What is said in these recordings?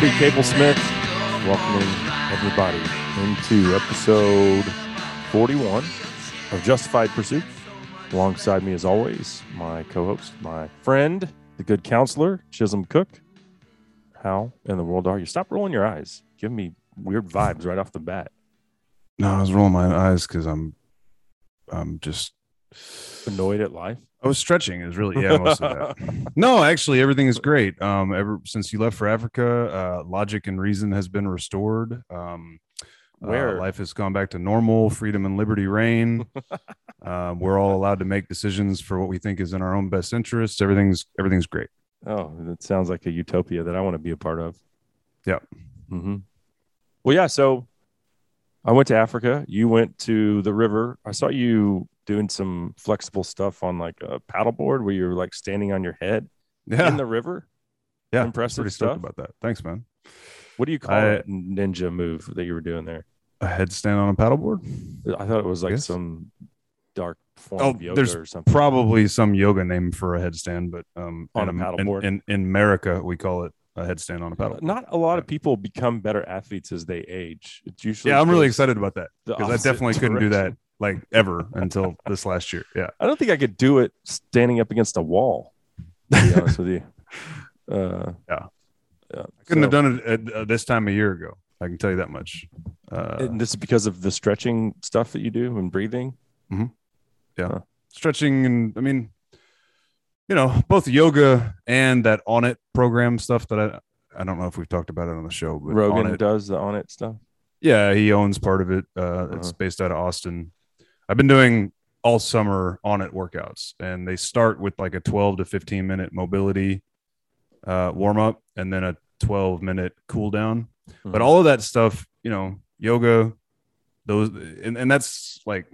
Howdy, howdy, howdy, the Cable Smith. Welcoming everybody into episode 41 of Justified Pursuit. Alongside me, as always, my co host, my friend, the good counselor, Chisholm Cook. How in the world are you? Stop rolling your eyes. Give me weird vibes right off the bat. No, I was rolling my eyes because I'm, I'm just. Annoyed at life. I was stretching. Is really yeah, most of that. No, actually, everything is great. Um, ever since you left for Africa, uh, logic and reason has been restored. Um, uh, Where? life has gone back to normal. Freedom and liberty reign. um, we're all allowed to make decisions for what we think is in our own best interests. Everything's everything's great. Oh, that sounds like a utopia that I want to be a part of. Yep. hmm Well, yeah. So I went to Africa. You went to the river. I saw you doing some flexible stuff on like a paddleboard where you're like standing on your head Yeah, in the river. yeah. impressive Pretty stuff. about that. Thanks, man. What do you call I- it? Ninja move that you were doing there? A headstand on a paddleboard. I thought it was like Yes. some dark form Oh, of yoga there's or something. Probably some yoga name for a headstand, but um, On a paddleboard. In, in in America, we call it a headstand on a paddle. Not a lot of people become better athletes as they age. It's usually Yeah, I'm really excited about that because I definitely couldn't do that direction. Like ever until this last year. Yeah, I don't think I could do it standing up against a wall. To be honest with you. Uh, Yeah. yeah. I couldn't have done it at, uh, this time a year ago. I can tell you that much. Uh, And this is because of the stretching stuff that you do and breathing. Yeah. Stretching and I mean, you know, both yoga and that Onnit program stuff that I I don't know if we've talked about it on the show, but Rogan does the Onnit stuff. Yeah, he owns part of it. Uh, It's Uh-huh. based out of Austin. I've been doing all summer Onnit workouts, and they start with like a 12 to 15 minute mobility uh, warm up and then a 12 minute cool down. But Mhm. all of that stuff, you know, yoga, those, and, and that's like,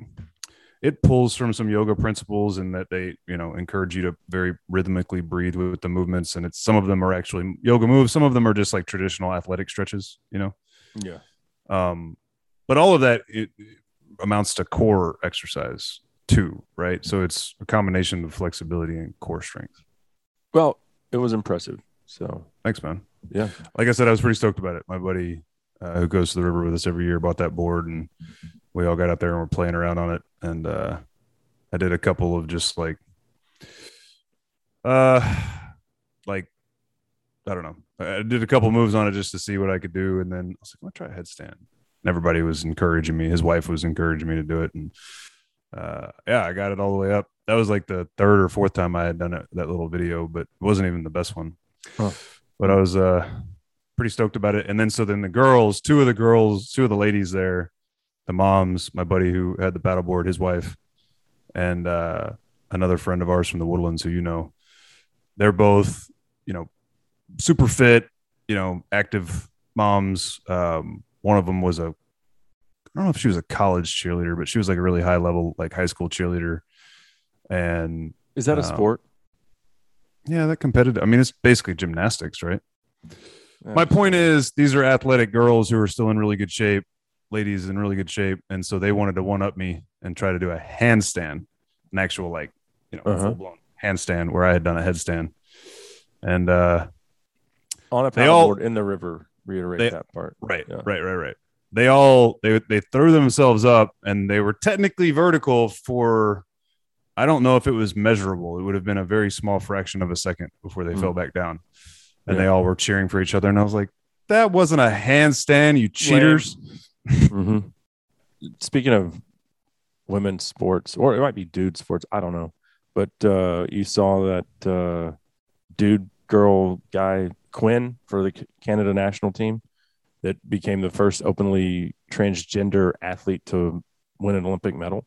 it pulls from some yoga principles and that they, you know, encourage you to very rhythmically breathe with the movements. And it's some of them are actually yoga moves, some of them are just like traditional athletic stretches, you know Yeah. um, but all of that it amounts to core exercise too right? So it's a combination of flexibility and core strength. Well, it was impressive. So. Thanks man. Yeah. like i said i was pretty stoked about it. My buddy uh, who goes to the river with us every year bought that board and we all got out there and we're playing around on it. And uh, i did a couple of just like uh like i don't know. I did a couple moves on it just to see what i could do. And then i was like i'm gonna try a headstand and everybody was encouraging me. His wife was encouraging me to do it. And uh yeah i got it all the way up. That was like the third or fourth time i had done it that little video but it wasn't even the best one. Huh. but i was uh pretty stoked about it. And then so then the girls two of the girls two of the ladies there the moms my buddy who had the paddleboard his wife and uh another friend of ours from the woodlands who you know they're both you know super fit you know active moms. Um one of them was a I don't know if she was a college cheerleader, but she was like a really high level, like high school cheerleader. And Is that a Um, sport? yeah, that competitive. I mean, it's basically gymnastics, right? Yeah. My point is, these are athletic girls who are still in really good shape, ladies in really good shape, and so they wanted to one up me and try to do a handstand, an actual like, you know, Uh-huh. full blown handstand where I had done a headstand, and uh, on a paddleboard in the river. Reiterate they- that part. right, Yeah. right, right, right. They all they they threw themselves up, and they were technically vertical for. I don't know if it was measurable. It would have been a very small fraction of a second before they Hmm. fell back down, and Yeah. they all were cheering for each other. And I was like, "That wasn't a handstand, you cheaters!" hmm Speaking of women's sports, or it might be dude sports, I don't know. But uh, you saw that uh, dude, girl, guy Quinn for the Canada national team that became the first openly transgender athlete to win an Olympic medal.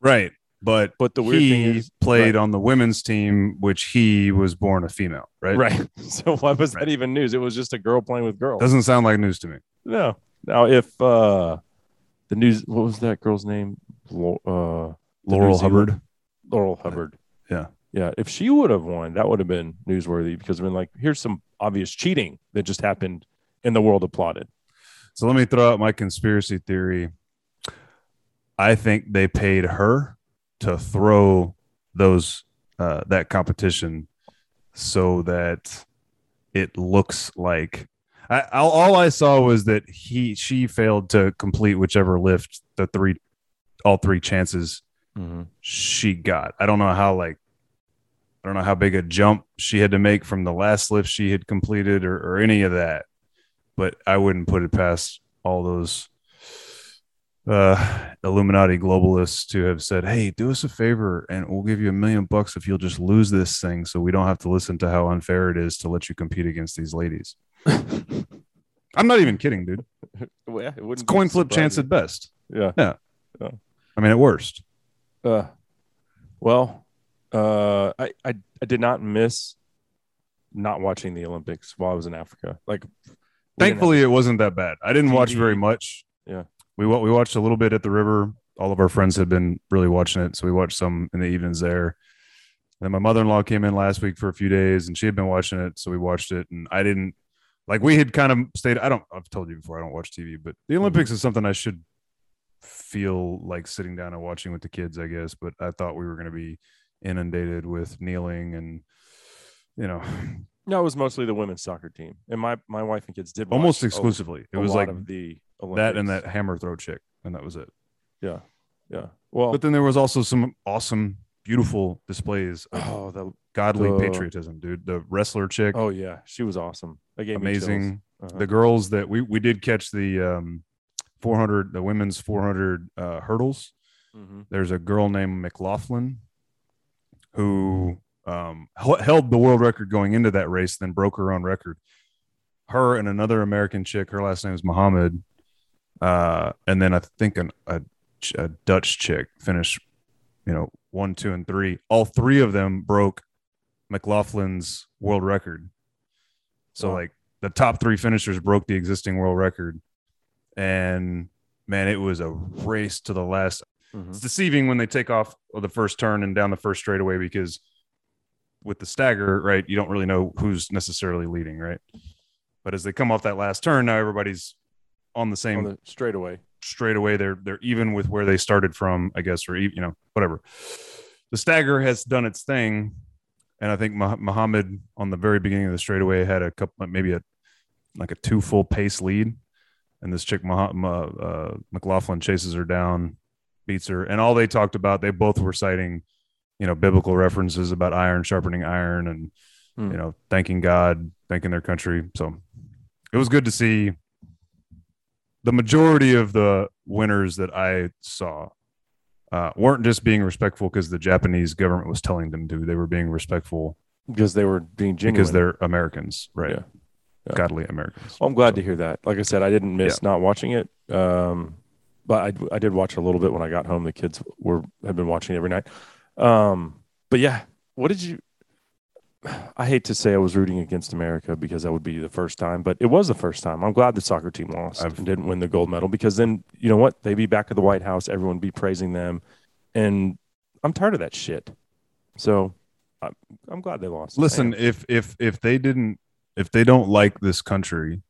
Right. But But the weird he thing is, played right, on the women's team, which he was born a female, right? right. So why was that even news? It was just a girl playing with girls. Doesn't sound like news to me. No. Now, if uh, the news, what was that girl's name? Uh, Laurel Hubbard. Laurel Hubbard. Yeah. Yeah. If she would have won, that would have been newsworthy because I mean, like, here's some obvious cheating that just happened and the world applauded. So let me throw out my conspiracy theory. I think they paid her to throw those uh, that competition so that it looks like I, all, all I saw was that he she failed to complete whichever lift the three all three chances she got. I don't know how like I don't know how big a jump she had to make from the last lift she had completed or, or any of that. But I wouldn't put it past all those uh Illuminati globalists to have said, Hey, do us a favor and we'll give you a million bucks if you'll just lose this thing so we don't have to listen to how unfair it is to let you compete against these ladies. I'm not even kidding, dude. Well, yeah, it It's coin flip chance at surprising. best. Yeah. Yeah. I mean at worst. Uh, well, uh, I, I I did not miss not watching the Olympics while I was in Africa. Like, Thankfully, it wasn't that bad. I didn't watch very much. Yeah. we we watched a little bit at the river. All of our friends had been really watching it, so we watched some in the evenings there. And then my mother in law came in last week for a few days, and she had been watching it, so we watched it. And I didn't like we had kind of stayed. I don't. I've told you before. I don't watch TV, but the Olympics is something I should feel like sitting down and watching with the kids. I guess, but I thought we were going to be inundated with kneeling and you know No, it was mostly the women's soccer team, and my my wife and kids did almost a- exclusively. It was like the Olympics. that and that hammer throw chick, and that was it. Yeah, yeah. Well, But then there was also some awesome, beautiful displays of oh, the godly the- patriotism, dude. The wrestler chick, oh yeah, she was awesome. That gave me chills. amazing. Uh-huh. The girls that we we did catch the um 400, the women's 400 uh, hurdles. Mhm. There's a girl named McLaughlin who um held the world record going into that race, then broke her own record. Her and another American chick, her last name is Muhammad, uh, and then I think an, a, a Dutch chick finished, you know, one, two, and three. All three of them broke McLaughlin's world record. So Wow. like the top three finishers broke the existing world record, and man, it was a race to the last Mhm. it's deceiving when they take off the first turn and down the first straightaway because with the stagger, right, you don't really know who's necessarily leading, right? But as they come off that last turn, now everybody's on the same on the straightaway. straightaway. They're they're even with where they started from, I guess, or you know whatever. The stagger has done its thing, and I think Muhammad on the very beginning of the straightaway had a couple, maybe a like a two full pace lead, and this chick uh, McLaughlin chases her down, and all they talked about, they both were citing, you know, biblical references about iron sharpening iron, and Hmm. you know, thanking God, thanking their country. So it was good to see the majority of the winners that I saw uh, weren't just being respectful because the Japanese government was telling them to. They were being respectful because they were being genuine. because they're Americans, right? Yeah. Yeah. Godly Americans. Well, I'm glad to hear that. Like I said, I didn't miss not watching it, um, but I, I did watch a little bit when I got home. The kids were had been watching every night. Um, but yeah, what did you? I hate to say I was rooting against America because that would be the first time, but it was the first time. I'm glad the soccer team lost I've- and didn't win the gold medal because then you know what? They'd be back at the White House. Everyone be praising them, and I'm tired of that shit. So I'm, I'm glad they lost. Listen, if if if they didn't, if they don't like this country,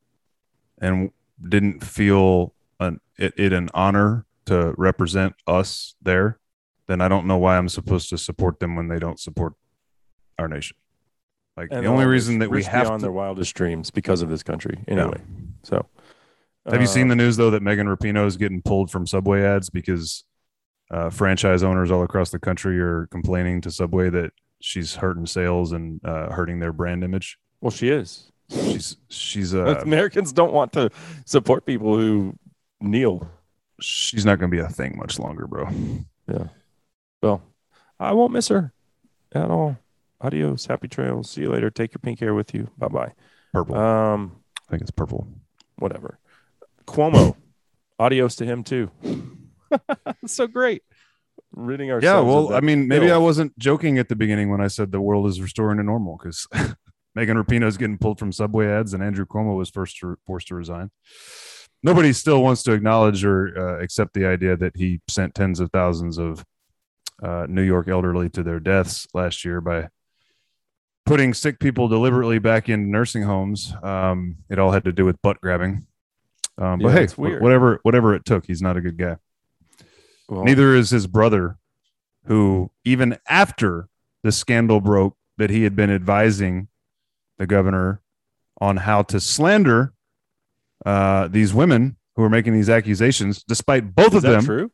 and didn't feel an, it, it an honor to represent us there, then I don't know why I'm supposed to support them when they don't support our nation. Like And the only reason that we have on to their wildest dreams because of this country. Anyway, so Have you seen uh, the news though that Megan Rapinoe is getting pulled from Subway ads because uh, franchise owners all across the country are complaining to Subway that she's hurting sales and uh, hurting their brand image? Well, she is. She's she's uh, Americans don't want to support people who kneel. she's not going to be a thing much longer, bro. Yeah. Well, I won't miss her at all. Adios, happy trails. See you later. Take your pink hair with you. Bye bye. Purple. Um, I think it's purple. whatever. Cuomo, adios to him too. so great. Ridding ourselves. Yeah, well, I mean, maybe I wasn't joking at the beginning when I said the world is restoring to normal because Megan Rapinoe is getting pulled from Subway ads and Andrew Cuomo was first to, forced to resign. Nobody still wants to acknowledge or uh, accept the idea that he sent tens of thousands of uh, New York elderly to their deaths last year by putting sick people deliberately back in nursing homes. Um, it all had to do with butt grabbing. Um, but Yeah, hey, whatever whatever it took, he's not a good guy. Well, Neither is his brother, who even after the scandal broke, that he had been advising the governor on how to slander uh, these women who are making these accusations, despite both is of them. true?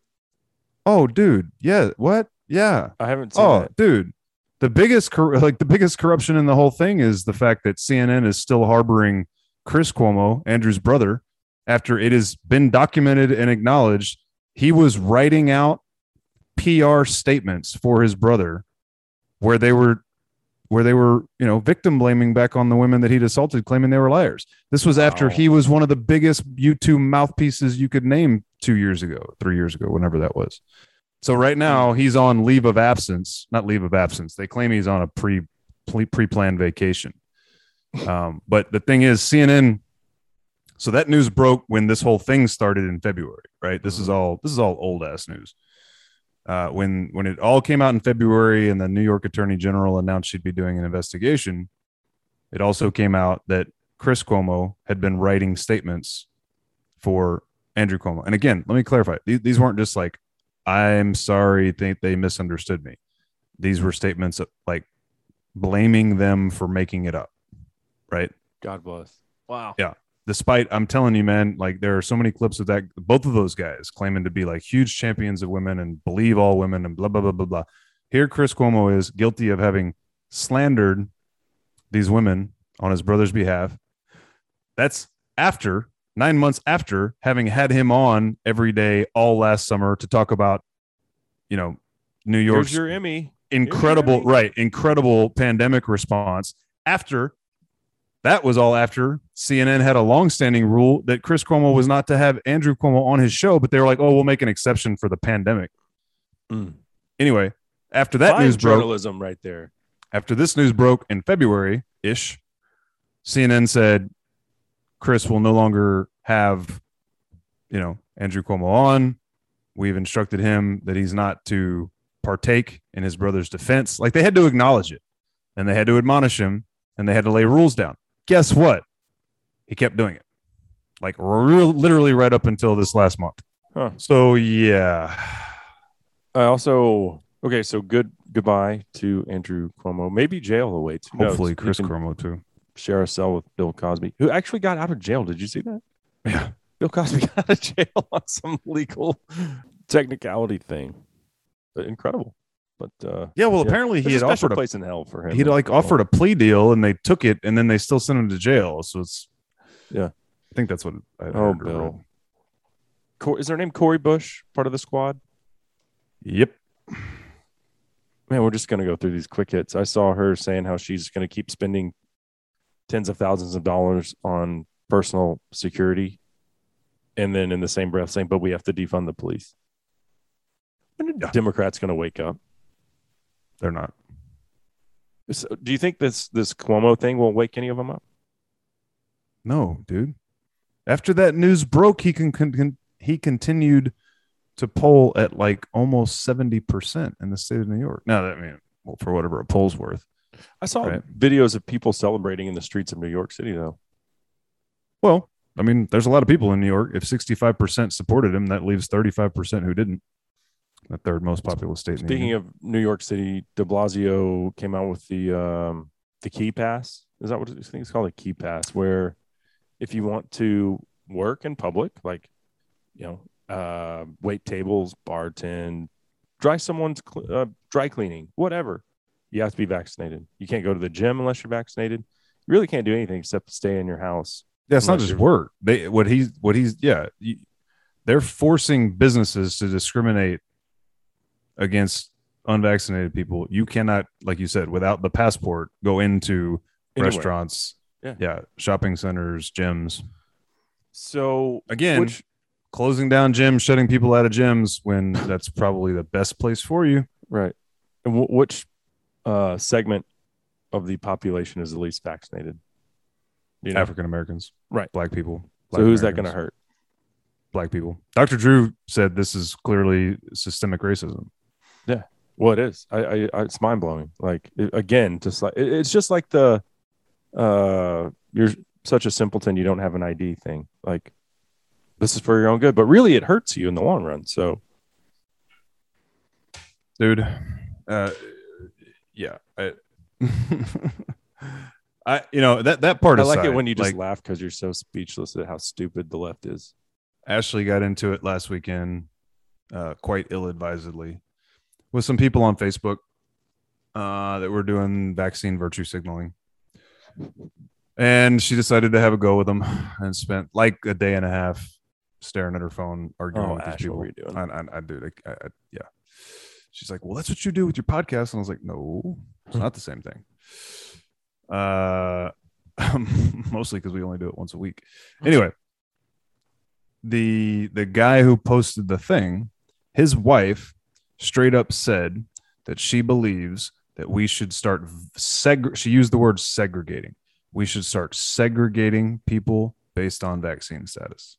Oh, dude, yeah, what? Yeah. I haven't seen Oh, that. dude, the biggest cor- like the biggest corruption in the whole thing is the fact that CNN is still harboring Chris Cuomo, Andrew's brother, after it has been documented and acknowledged he was writing out PR statements for his brother where they were where they were, you know, victim blaming back on the women that he'd assaulted, claiming they were liars. This was after he was one of the biggest YouTube mouthpieces you could name two years ago, three years ago, whenever that was. So right now he's on leave of absence, not leave of absence. They claim he's on a pre pre planned vacation. Um, but the thing is, CNN. So that news broke when this whole thing started in February, right? This is all this is all old ass news. Uh, when when it all came out in February and the New York Attorney General announced she'd be doing an investigation, it also came out that Chris Cuomo had been writing statements for Andrew Cuomo. And again, let me clarify: these, these weren't just like "I'm sorry, think they misunderstood me." These were statements of, like blaming them for making it up, right? God bless. Wow. Yeah. Despite, I'm telling you, man, like there are so many clips of that, both of those guys claiming to be like huge champions of women and believe all women and blah, blah, blah, blah, blah. Here, Chris Cuomo is guilty of having slandered these women on his brother's behalf. That's after nine months after having had him on every day all last summer to talk about, you know, New York's Here's your Emmy. incredible Emmy. right incredible pandemic response after that was all after cnn had a long-standing rule that chris cuomo was not to have andrew cuomo on his show but they were like oh we'll make an exception for the pandemic Mm. anyway after that Fine news broke journalism right there. after this news broke in february ish cnn said chris will no longer have you know andrew cuomo on we've instructed him that he's not to partake in his brother's defense like they had to acknowledge it and they had to admonish him and they had to lay rules down guess what he kept doing it like real, literally right up until this last month Huh. so yeah I also okay. So good goodbye to Andrew Cuomo. Maybe jail awaits. Who hopefully chris cuomo too share a cell with Bill Cosby, who actually got out of jail. Did you see that? yeah Bill Cosby got out of jail on some legal technicality thing. Incredible. But uh, yeah well Yeah. apparently he had a offered a place in hell for him. he'd like offered a plea deal and they took it and then they still sent him to jail. So it's Yeah. I think that's what I Oh, heard Bill. Cor- is their name Cori Bush, part of the squad? Yep. Man, we're just gonna go through these quick hits. I saw her saying how she's gonna keep spending tens of thousands of dollars on personal security, and then in the same breath saying, "But we have to defund the police." When are Yeah. Democrats gonna wake up? They're not. So, do you think this this Cuomo thing will wake any of them up? No, dude. After that news broke, he can, he continued to poll at like almost 70% in the state of New York. Now that I mean, well, for whatever a poll's worth. I saw Right. videos of people celebrating in the streets of New York City, though. Well, I mean, there's a lot of people in New York. If 65% supported him, that leaves 35% who didn't. The third most populous state. Speaking of New York City, De Blasio came out with the um, the Key Pass. Is that what I think it's called? A Key Pass, where if you want to work in public, like you know, uh, wait tables, bartend, dry someone's cl- uh, dry cleaning, whatever, you have to be vaccinated. You can't go to the gym unless you're vaccinated. You really can't do anything except stay in your house. Yeah, it's not just work. They what he's what he's yeah. you- They're forcing businesses to discriminate against unvaccinated people. You cannot, like you said, without the passport, go into Anywhere. restaurants, Yeah. yeah, shopping centers, gyms. So Again, which closing down gyms, shutting people out of gyms when that's probably the best place for you. right, and w- which uh, segment of the population is the least vaccinated? You know? African Americans, Right. Black people. So Black who's that going to hurt? Black people. Dr. Drew said this is clearly systemic racism. Well, it is. I, I, I it's mind blowing. Like it, again, just like it- it's just like the, uh, you're such a simpleton. You don't have an ID thing. Like this is for your own good, but really it hurts you in the long run. So dude. Uh, yeah, I, I, you know that that part. I like it when you just like, laugh because you're so speechless at how stupid the left is. Ashley got into it last weekend, uh, quite ill-advisedly, with some people on Facebook uh, that were doing vaccine virtue signaling, and she decided to have a go with them and spent like a day and a half staring at her phone arguing Oh, with these people. what were you doing? I, I, I do. I, I, yeah. She's like, well, that's what you do with your podcast, and I was like, no, it's not the same thing. Uh, mostly because we only do it once a week. Anyway, the the guy who posted the thing, his wife straight up said that she believes that we should start seg. She used the word segregating. We should start segregating people based on vaccine status.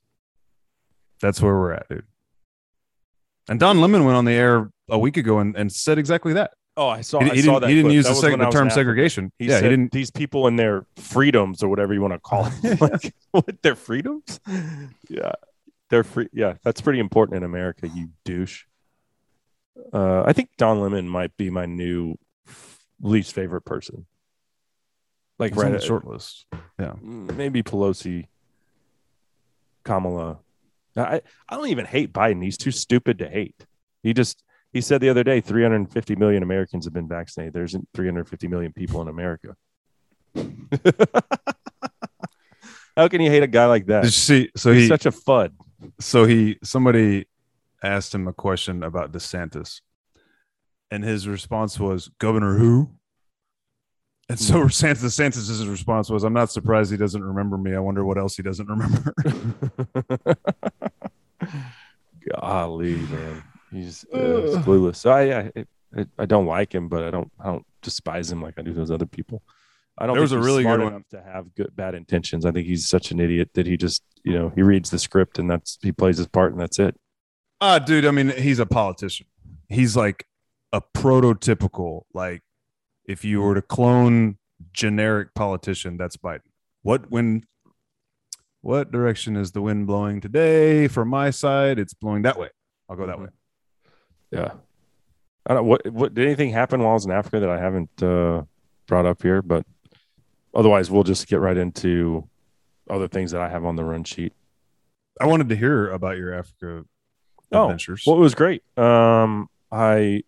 That's where we're at, dude. And Don Lemon went on the air a week ago and, and said exactly that. Oh, I saw. He, I he saw didn't, that he didn't clip. use the, seg- the term segregation. He yeah, said he didn't. these people and their freedoms or whatever you want to call it. like, what their freedoms? Yeah, they're free. Yeah, that's pretty important in America. You douche. Uh, I think Don Lemon might be my new least favorite person. Like He's on right the at- short list. Yeah. Maybe Pelosi, Kamala. I I don't even hate Biden. He's too stupid to hate. He just he said the other day 350 million Americans have been vaccinated. There isn't 350 million people in America. How can you hate a guy like that? Did you see? So He's he, such a fud. so he, somebody asked him a question about DeSantis, and his response was, "Governor who?" And so DeSantis, DeSantis' response was, "I'm not surprised he doesn't remember me. I wonder what else he doesn't remember." Golly, man, he's, uh, he's clueless. So I, I I I don't like him, but I don't I don't despise him like I do those other people. I don't. There was a really smart good one. enough to have good bad intentions. I think he's such an idiot that he just you know he reads the script and that's he plays his part and that's it. Ah, dude. I mean, he's a politician. He's like a prototypical, like if you were to clone generic politician, that's Biden. What when? What direction is the wind blowing today? From my side, it's blowing that way. I'll go that Mhm. way. Yeah. I don't what what did anything happen while I was in Africa that I haven't uh, brought up here, but otherwise we'll just get right into other things that I have on the run sheet. I wanted to hear about your Africa Oh, adventures. Well, it was great. Um, I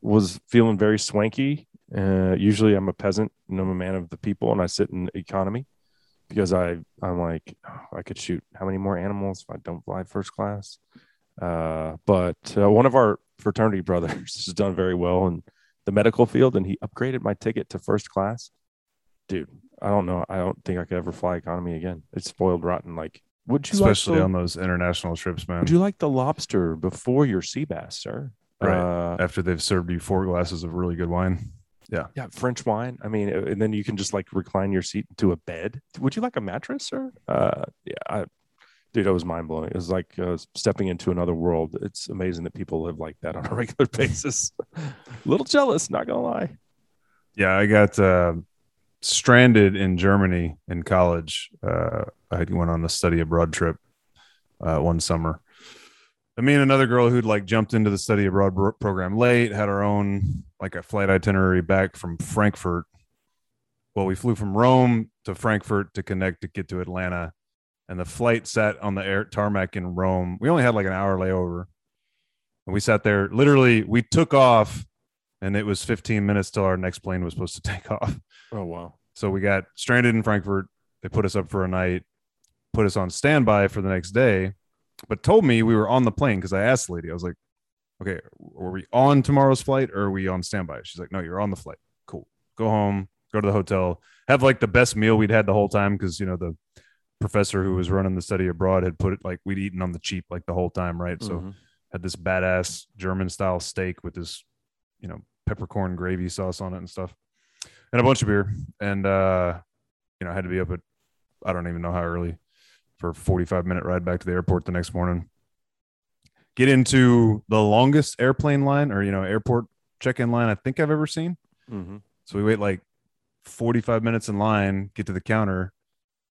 was feeling very swanky. Uh, usually, I'm a peasant and I'm a man of the people, and I sit in economy because I I'm like oh, I could shoot how many more animals if I don't fly first class. Uh, but uh, one of our fraternity brothers has done very well in the medical field, and he upgraded my ticket to first class. Dude, I don't know. I don't think I could ever fly economy again. It's spoiled rotten. Like, would you like especially the- on those international trips, man. would you like the lobster before your sea bass, sir? Right. Uh, After they've served you four glasses of really good wine. yeah, yeah, French wine. I mean, and then you can just like recline your seat into a bed. Would you like a mattress, sir? Uh, yeah, I, dude, it was mind blowing. It was like uh, stepping into another world. It's amazing that people live like that on a regular basis. a little jealous, not gonna lie. Yeah, I got uh, stranded in Germany in college. Uh, I went on a study abroad trip uh, one summer. And me and another girl who'd like jumped into the study abroad bro- program late had our own like a flight itinerary back from Frankfurt. Well, we flew from Rome to Frankfurt to connect to get to Atlanta, and the flight sat on the air tarmac in Rome. We only had like an hour layover, and we sat there. Literally, we took off, and it was 15 minutes till our next plane was supposed to take off. Oh wow. So we got stranded in Frankfurt. They put us up for a night, put us on standby for the next day, but told me we were on the plane because I asked the lady, I was like, okay, are we on tomorrow's flight or are we on standby? She's like, no, you're on the flight. Cool. Go home, go to the hotel, have like the best meal we'd had the whole time because, you know, the professor who was running the study abroad had put it like we'd eaten on the cheap like the whole time, right? So Mhm. had this badass German style steak with this, you know, peppercorn gravy sauce on it and stuff, and a bunch of beer. And uh, you know, I had to be up at I don't even know how early for a 45 minute ride back to the airport the next morning. Get into the longest airplane line or you know airport check-in line I think I've ever seen. hmm So we wait like 45 minutes in line, get to the counter.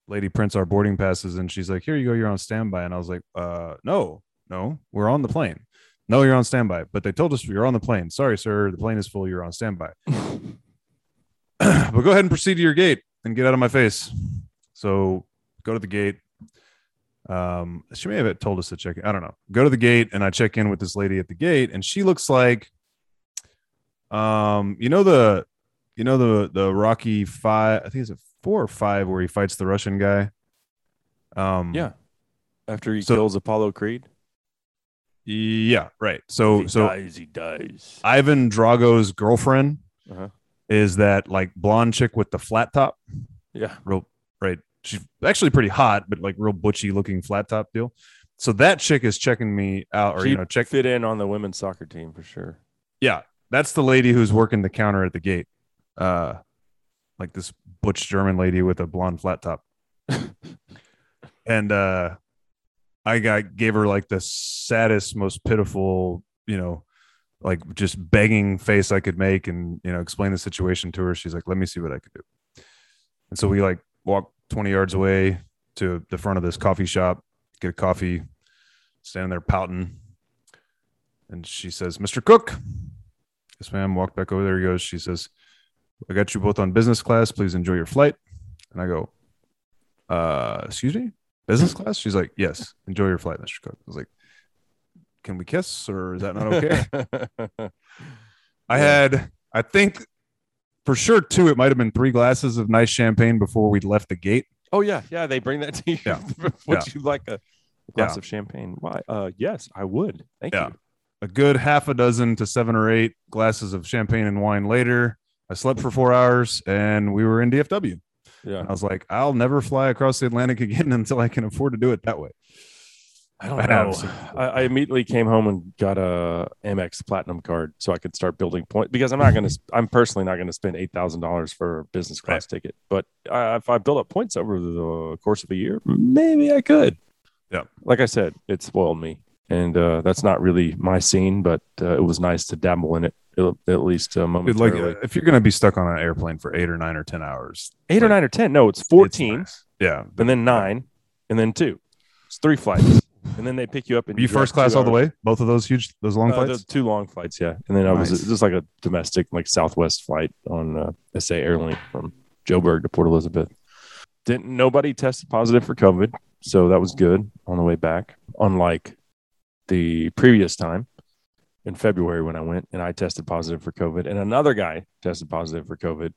Lady prints our boarding passes and she's like, Here you go, you're on standby. And I was like, uh, no, no, we're on the plane. No, you're on standby. But they told us you're on the plane. Sorry, sir. The plane is full. You're on standby. but go ahead and proceed to your gate and get out of my face. So go to the gate. Um, she may have told us to check in. I don't know. Go to the gate and I check in with this lady at the gate, and she looks like um, you know the you know the the Rocky five, I think it's a four or five where he fights the Russian guy. Um Yeah. After he So- kills Apollo Creed. Yeah, right. So so dies, he dies. Ivan Drago's girlfriend Uh-huh. is that like blonde chick with the flat top. Yeah. real right. She's actually pretty hot, but like real butchy looking flat top deal. So that chick is checking me out, or she you know, check. fit in on the women's soccer team for sure. Yeah, that's the lady who's working the counter at the gate. Uh, like this butch German lady with a blonde flat top. and uh, I got gave her like the saddest, most pitiful, you know, like just begging face I could make, and you know, explain the situation to her. She's like, "Let me see what I could do." And so we like walk 20 yards away to the front of this coffee shop, get a coffee, standing there pouting. And she says, Mr. Cook. Yes, ma'am. Walk back over there. He goes, She says, I got you both on business class. Please enjoy your flight. And I go, uh, excuse me? Business class? She's like, Yes, enjoy your flight, Mr. Cook. I was like, Can we kiss or is that not okay? I had, I think for sure two, it might have been three glasses of nice champagne before we left the gate. oh yeah, yeah. They bring that to you. Yeah. would Yeah. you like a glass Yeah. of champagne? Why? Uh, yes, I would. Thank you. a good half a dozen to seven or eight glasses of champagne and wine later. I slept for four hours and we were in DFW. Yeah. I was like, I'll never fly across the Atlantic again until I can afford to do it that way. I don't know. I, I immediately came home and got a Amex Platinum card so I could start building points because I'm not going to. I'm personally not going to spend eight thousand dollars for a business class ticket. But uh, if I build up points over the course of a year, maybe I could. Yeah. Like I said, it spoiled me, and uh, that's not really my scene. But uh, it was nice to dabble in it at, least uh, Dude, momentarily. like, uh, if you're going to be stuck on an airplane for eight or nine or 10 hours, Eight or nine or ten? No, it's it's fourteen, nice. Yeah. and then nine, and then two. It's three flights, and then they pick you up. And you first class all the way? Both of those huge, those long Uh, flights? two long flights, yeah. And then I was just like a domestic, like Southwest flight on uh, SA Airlink from Joburg to Port Elizabeth. Didn't nobody tested positive for COVID, so that was good on the way back. Unlike the previous time in February when I went and I tested positive for COVID, and another guy tested positive for COVID,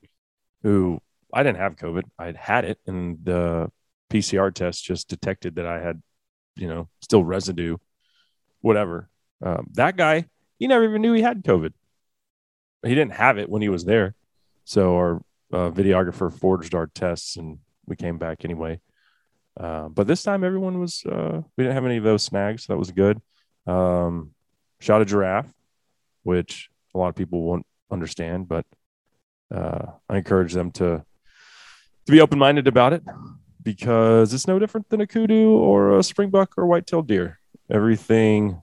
who I didn't have COVID, I had had it, and the PCR test just detected that I had, you know, still residue, whatever. Um, that guy, he never even knew he had COVID. He didn't have it when he was there. So our uh, videographer forged our tests and we came back anyway. Uh, but this time everyone was, uh, we didn't have any of those snags. So that was good. Um, shot a giraffe, which a lot of people won't understand, but uh, I encourage them to, to be open minded about it because it's no different than a kudu or a springbok or white-tailed deer. Everything,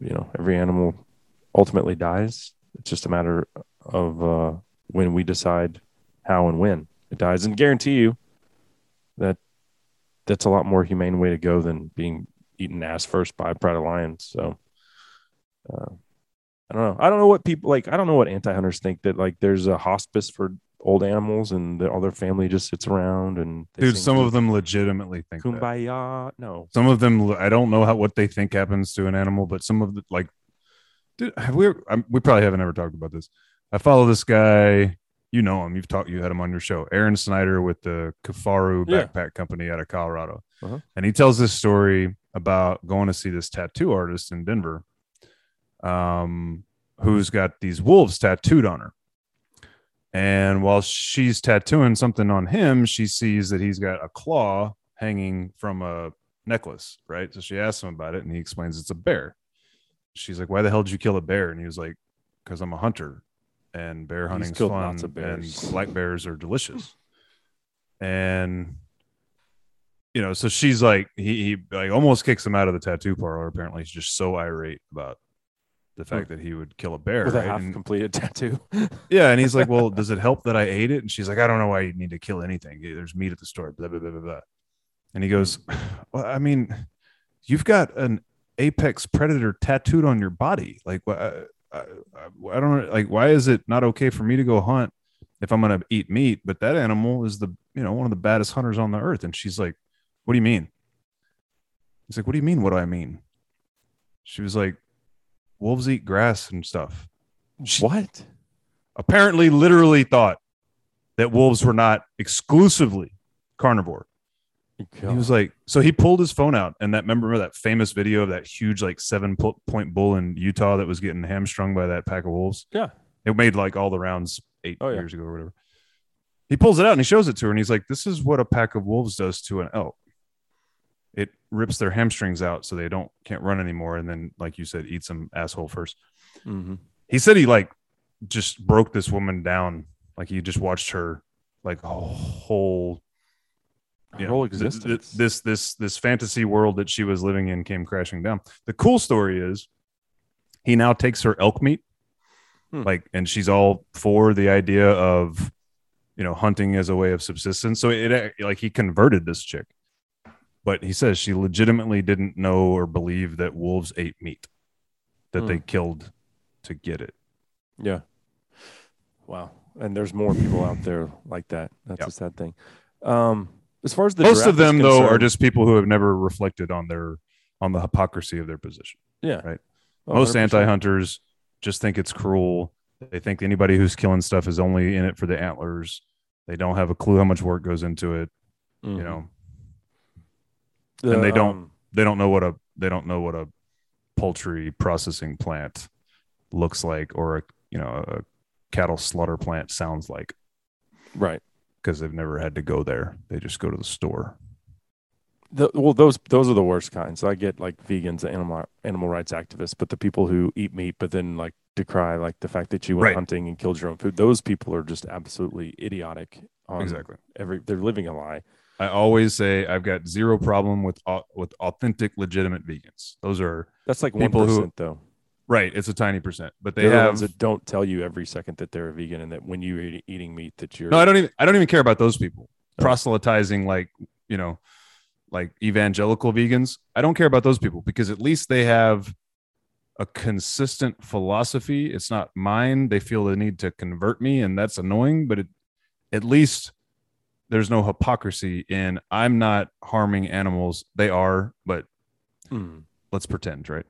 you know, every animal ultimately dies. It's just a matter of uh, when we decide how and when it dies, and guarantee you that that's a lot more humane way to go than being eaten ass first by pride of lions. So, uh, I don't know. I don't know what people like. I don't know what anti-hunters think that like there's a hospice for old animals and that all their family just sits around and they Dude, some of them legitimately think that. kumbaya. No, Some of them, I don't know how what they think happens to an animal, but some of the like, dude, have we? I, we probably haven't ever talked about this. I follow this guy. You know him. You've talked. You had him on your show, Aaron Snyder with the Kifaru Yeah. Backpack Company out of Colorado, Uh-huh. and he tells this story about going to see this tattoo artist in Denver, um, who's got these wolves tattooed on her. And while she's tattooing something on him, she sees that he's got a claw hanging from a necklace, right? So she asks him about it and he explains it's a bear. She's like, Why the hell did you kill a bear? And he was like, Because I'm a hunter and bear hunting's fun lots of bears. and black bears are delicious. And you know, so she's like, he, he like almost kicks him out of the tattoo parlor. Apparently, he's just so irate about the fact that he would kill a bear. with a half And- completed tattoo. yeah, and he's like, "Well, does it help that I ate it?" And she's like, "I don't know why you need to kill anything. There's meat at the store." Blah blah blah blah. blah. And he goes, "Well, I mean, you've got an apex predator tattooed on your body. Like, I, I, uh, uh, uh, I don't like. Why is it not okay for me to go hunt if I'm going to eat meat? But that animal is the you know one of the baddest hunters on the earth." And she's like, "What do you mean?" He's like, "What do you mean? What do I mean?" She was like, "Wolves eat grass and stuff." what? apparently literally thought that wolves were not exclusively carnivore. He was like, so he pulled his phone out, and that remember that famous video of that huge like seven point bull in Utah that was getting hamstrung by that pack of wolves. Yeah. it made like all the rounds eight Oh, yeah. years ago or whatever. He pulls it out and he shows it to her, and he's like, "This is what a pack of wolves does to an elk. It rips their hamstrings out so they don't can't run anymore, and then, like you said, eat some asshole first. Mhm. He said he like just broke this woman down. Like he just watched her like a whole Her whole know, th- th- existence. this this this fantasy world that she was living in came crashing down. The cool story is he now takes her elk meat, Hmm. like, and she's all for the idea of you know hunting as a way of subsistence. So it like he converted this chick, but he says she legitimately didn't know or believe that wolves ate meat that Hmm. they killed to get it. Yeah. Wow. And there's more people out there like that. That's Yep. a sad thing. Um, as far as the Most of them though are just people who have never reflected on their on the hypocrisy of their position. yeah. right. Oh, Most 100%. anti-hunters just think it's cruel. They think anybody who's killing stuff is only in it for the antlers. They don't have a clue how much work goes into it. Mhm. You know, The, and they don't- um, they don't know what a they don't know what a poultry processing plant looks like or a you know a cattle slaughter plant sounds like right. because they've never had to go there. They just go to the store. The, well, those those are the worst kinds. I get like vegans, animal animal rights activists, but the people who eat meat but then like decry like the fact that you went Right. hunting and killed your own food. Those people are just absolutely idiotic. On Exactly. Every they're living a lie. I always say I've got zero problem with with authentic, legitimate vegans. Those are That's like one People who- though. right. It's a tiny percent, but they They're the have. ones that don't tell you every second that they're a vegan and that when you're eat- eating meat that you're no, I don't even. I don't even care about those people Oh. proselytizing like you know, like evangelical vegans. I don't care about those people because at least they have a consistent philosophy. It's not mine. They feel the need to convert me, and that's annoying. But it, at least there's no hypocrisy in I'm not harming animals. They are, but Mm. let's pretend, right?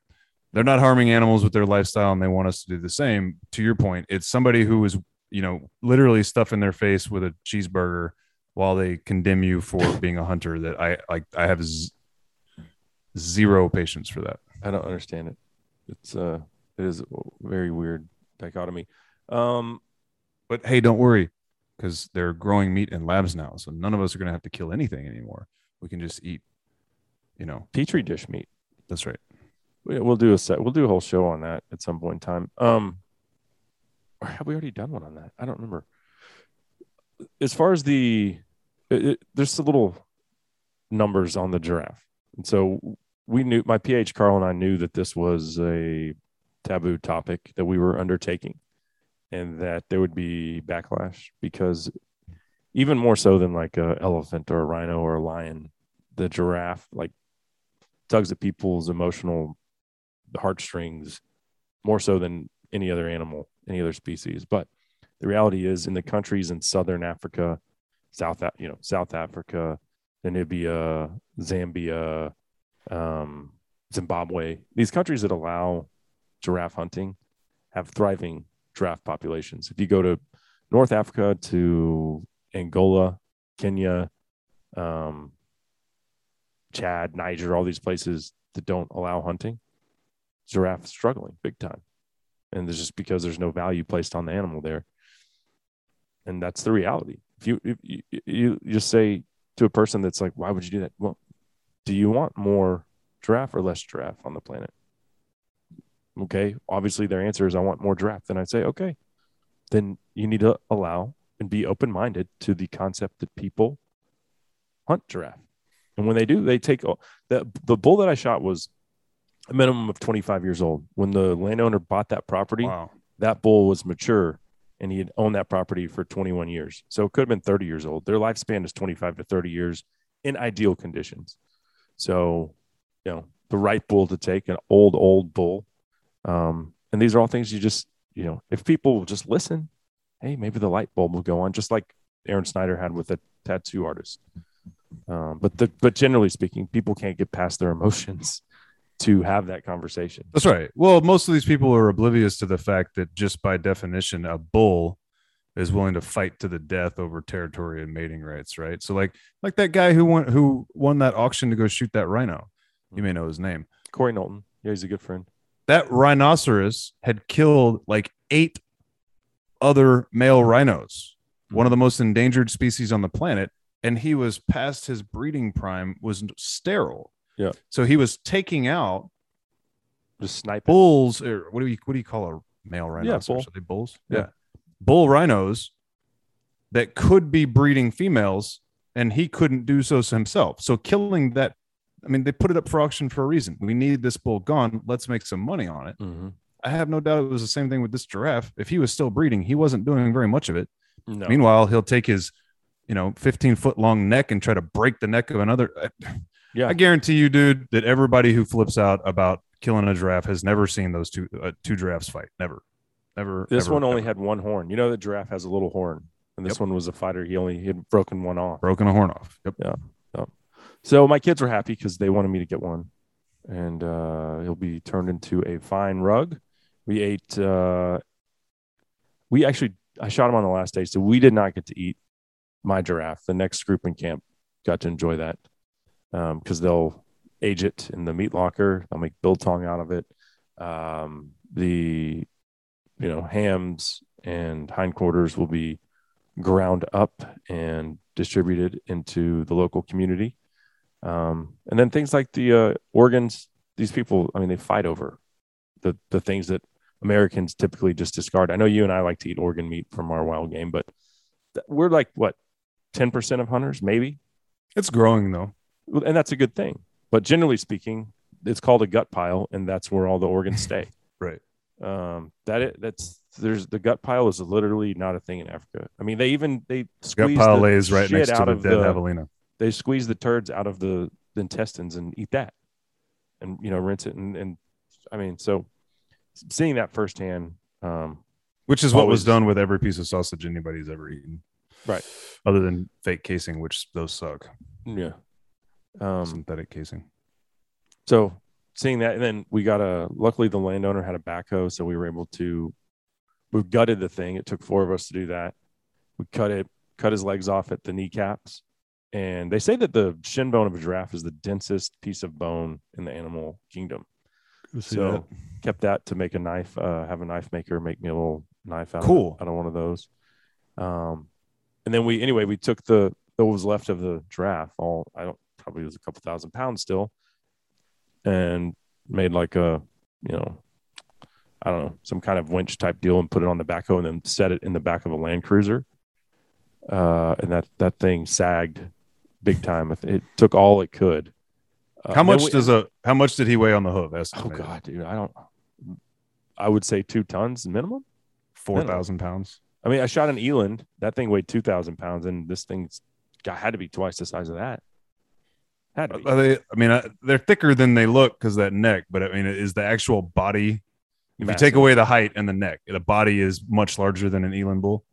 They're not harming animals with their lifestyle and they want us to do the same. To your point, it's somebody who is, you know, literally stuffing their face with a cheeseburger while they condemn you for being a hunter that I like I have z- zero patience for that. I don't understand it. It's uh it is a very weird dichotomy. Um But hey, don't worry because they're growing meat in labs now. So none of us are going to have to kill anything anymore. We can just eat, you know, petri dish meat. that's right. We- We'll do a set. We'll do a whole show on that at some point in time. Um, or have we already done one on that? I don't remember. As far as the, it, it, there's the little numbers on the giraffe, and so we knew my PH Carl and I knew that this was a taboo topic that we were undertaking, and that there would be backlash because even more so than like a elephant or a rhino or a lion, the giraffe like tugs at people's emotional heartstrings more so than any other animal, any other species. But the reality is, in the countries in southern Africa, South, you know, South Africa, Namibia, Zambia, um, Zimbabwe, these countries that allow giraffe hunting have thriving giraffe populations. If you go to North Africa, to Angola, Kenya, um, Chad, Niger, all these places that don't allow hunting, giraffe struggling big time. And it's just because there's no value placed on the animal there. And that's the reality. If you if you, you just say to a person that's like, why would you do that? Well, do you want more giraffe or less giraffe on the planet? Okay. Obviously their answer is I want more giraffe. Then I'd say, okay, then you need to allow and be open minded to the concept that people hunt giraffe. And when they do, they take the the bull that I shot was a minimum of 25 years old. When the landowner bought that property, Wow. that bull was mature and he had owned that property for 21 years. So it could have been 30 years old. Their lifespan is 25 to 30 years in ideal conditions. So, you know, the right bull to take, an old, old bull. Um, and these are all things you just, you know, if people just listen, hey, maybe the light bulb will go on, just like Aaron Snyder had with a tattoo artist. Um, but the, but generally speaking, people can't get past their emotions to have that conversation. That's right. Well, most of these people are oblivious to the fact that just by definition, a bull is willing to fight to the death over territory and mating rights, right? So like like that guy who won who won that auction to go shoot that rhino. You may know his name. Corey Knowlton, yeah, he's a good friend. That rhinoceros had killed like eight other male rhinos, one of the most endangered species on the planet, and he was past his breeding prime, was sterile. Yeah. So he was taking out Just sniping. bulls or what do you what do you call a male rhinoceros? bull. Are they bulls? Yeah. Bull rhinos that could be breeding females and he couldn't do so himself. So killing that I mean they put it up for auction for a reason. We need this bull gone. Let's make some money on it. Mhm. I have no doubt it was the same thing with this giraffe. If he was still breeding, he wasn't doing very much of it. No. Meanwhile, he'll take his, you know, 15 foot long neck and try to break the neck of another. Yeah. I guarantee you, dude, that everybody who flips out about killing a giraffe has never seen those two uh, two giraffes fight. Never, never. This ever, one only ever. had one horn. You know, the giraffe has a little horn, and this Yep. one was a fighter. He only he had broken one off. broken a horn off. Yep. So my kids were happy because they wanted me to get one, and uh, he'll be turned into a fine rug. We ate. Uh, we actually, I shot him on the last day, so we did not get to eat my giraffe. The next group in camp got to enjoy that because they'll age it in the meat locker. They'll make biltong out of it. Um, the you know hams and hindquarters will be ground up and distributed into the local community. Um, and then things like the uh, organs, these people, I mean, they fight over the the things that Americans typically just discard. I know you and I like to eat organ meat from our wild game, but th- we're like what ten percent of hunters, maybe, It's growing though. And that's a good thing. But generally speaking, it's called a gut pile, and that's where all the organs stay. Right. Um, that it, that's there's the gut pile is literally not a thing in Africa. I mean, they even they Gut squeeze pile the lays right next to the of dead the, javelina. They squeeze the turds out of the, the intestines and eat that and you know rinse it and, and i mean so seeing that firsthand um Which is what always- was done with every piece of sausage anybody's ever eaten. Right. Other than fake casing, which those suck. yeah um Synthetic casing. so seeing that and then we got a luckily the landowner had a backhoe so we were able to we gutted the thing it took four of us to do that we cut it cut his legs off at the kneecaps and they say that the shin bone of a giraffe is the densest piece of bone in the animal kingdom. So kept that to make a knife uh have a knife maker make me a little knife out Cool. of, out of one of those. Um and then we anyway we took the what was left of the giraffe all i don't probably was a couple thousand pounds still and made like a you know i don't know some kind of winch type deal and put it on the backhoe and then set it in the back of a land cruiser. Uh and that that thing sagged big time it, it took all it could Uh, how much we- does a how much did he weigh on the hoof? Oh god, dude, I don't. I would say two tons minimum. four thousand pounds. I mean, I shot an eland. That thing weighed two thousand pounds, and this thing's got had to be twice the size of that. Had to be. They? I mean, uh, they're thicker than they look because that neck. But I mean, is the actual body? If you take away the height and the neck, the body is much larger than an eland bull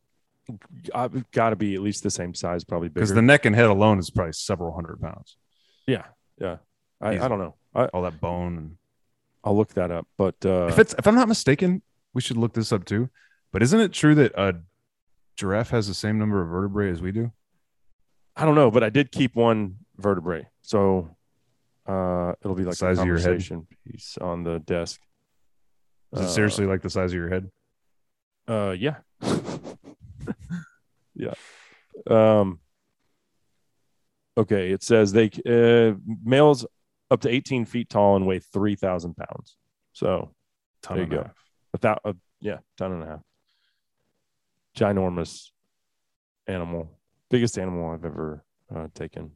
got to be at least the same size, probably bigger. because the neck and head alone is probably several hundred pounds. yeah, yeah. I, I don't know. I, All that bone. And I'll look that up. But uh, if it's if I'm not mistaken, we should look this up too. But isn't it true that a giraffe has the same number of vertebrae as we do? I don't know. But I did keep one vertebrae, so uh, it'll be like Size a of your head? piece on the desk. Is it Uh, seriously like the size of your head? Uh, yeah, yeah. Um. Okay, it says they uh, males up to 18 feet tall and weigh 3,000 pounds. So Ton there and you a go. a yeah, ton and a half. Ginormous animal, biggest animal I've ever uh, taken.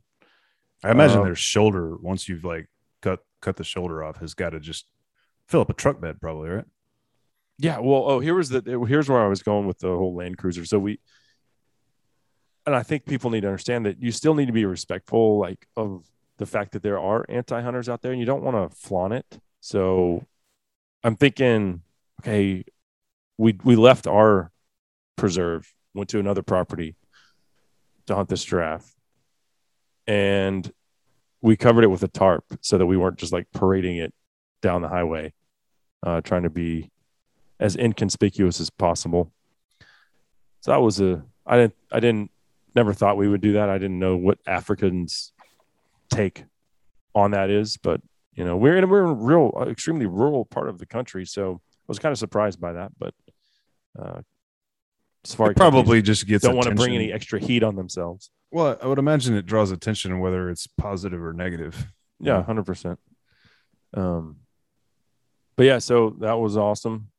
I imagine Um, their shoulder once you've like cut cut the shoulder off has got to just fill up a truck bed, probably, right? Yeah, well, oh, here was the here's where I was going with the whole Land Cruiser. So we, and I think people need to understand that you still need to be respectful, like of the fact that there are anti hunters out there, and you don't want to flaunt it. So, I'm thinking, okay, we we left our preserve, went to another property to hunt this giraffe, and we covered it with a tarp so that we weren't just like parading it down the highway, uh, trying to be as inconspicuous as possible. So that was a I didn't I didn't never thought we would do that. I didn't know what Africans take on that is, but you know we're in we're in a real extremely rural part of the country, so I was kind of surprised by that. But uh, safari It probably just gets don't want to bring any extra heat on themselves. Well, I would imagine it draws attention whether it's positive or negative. Yeah, Yeah. hundred percent. Um, but yeah, so that was awesome.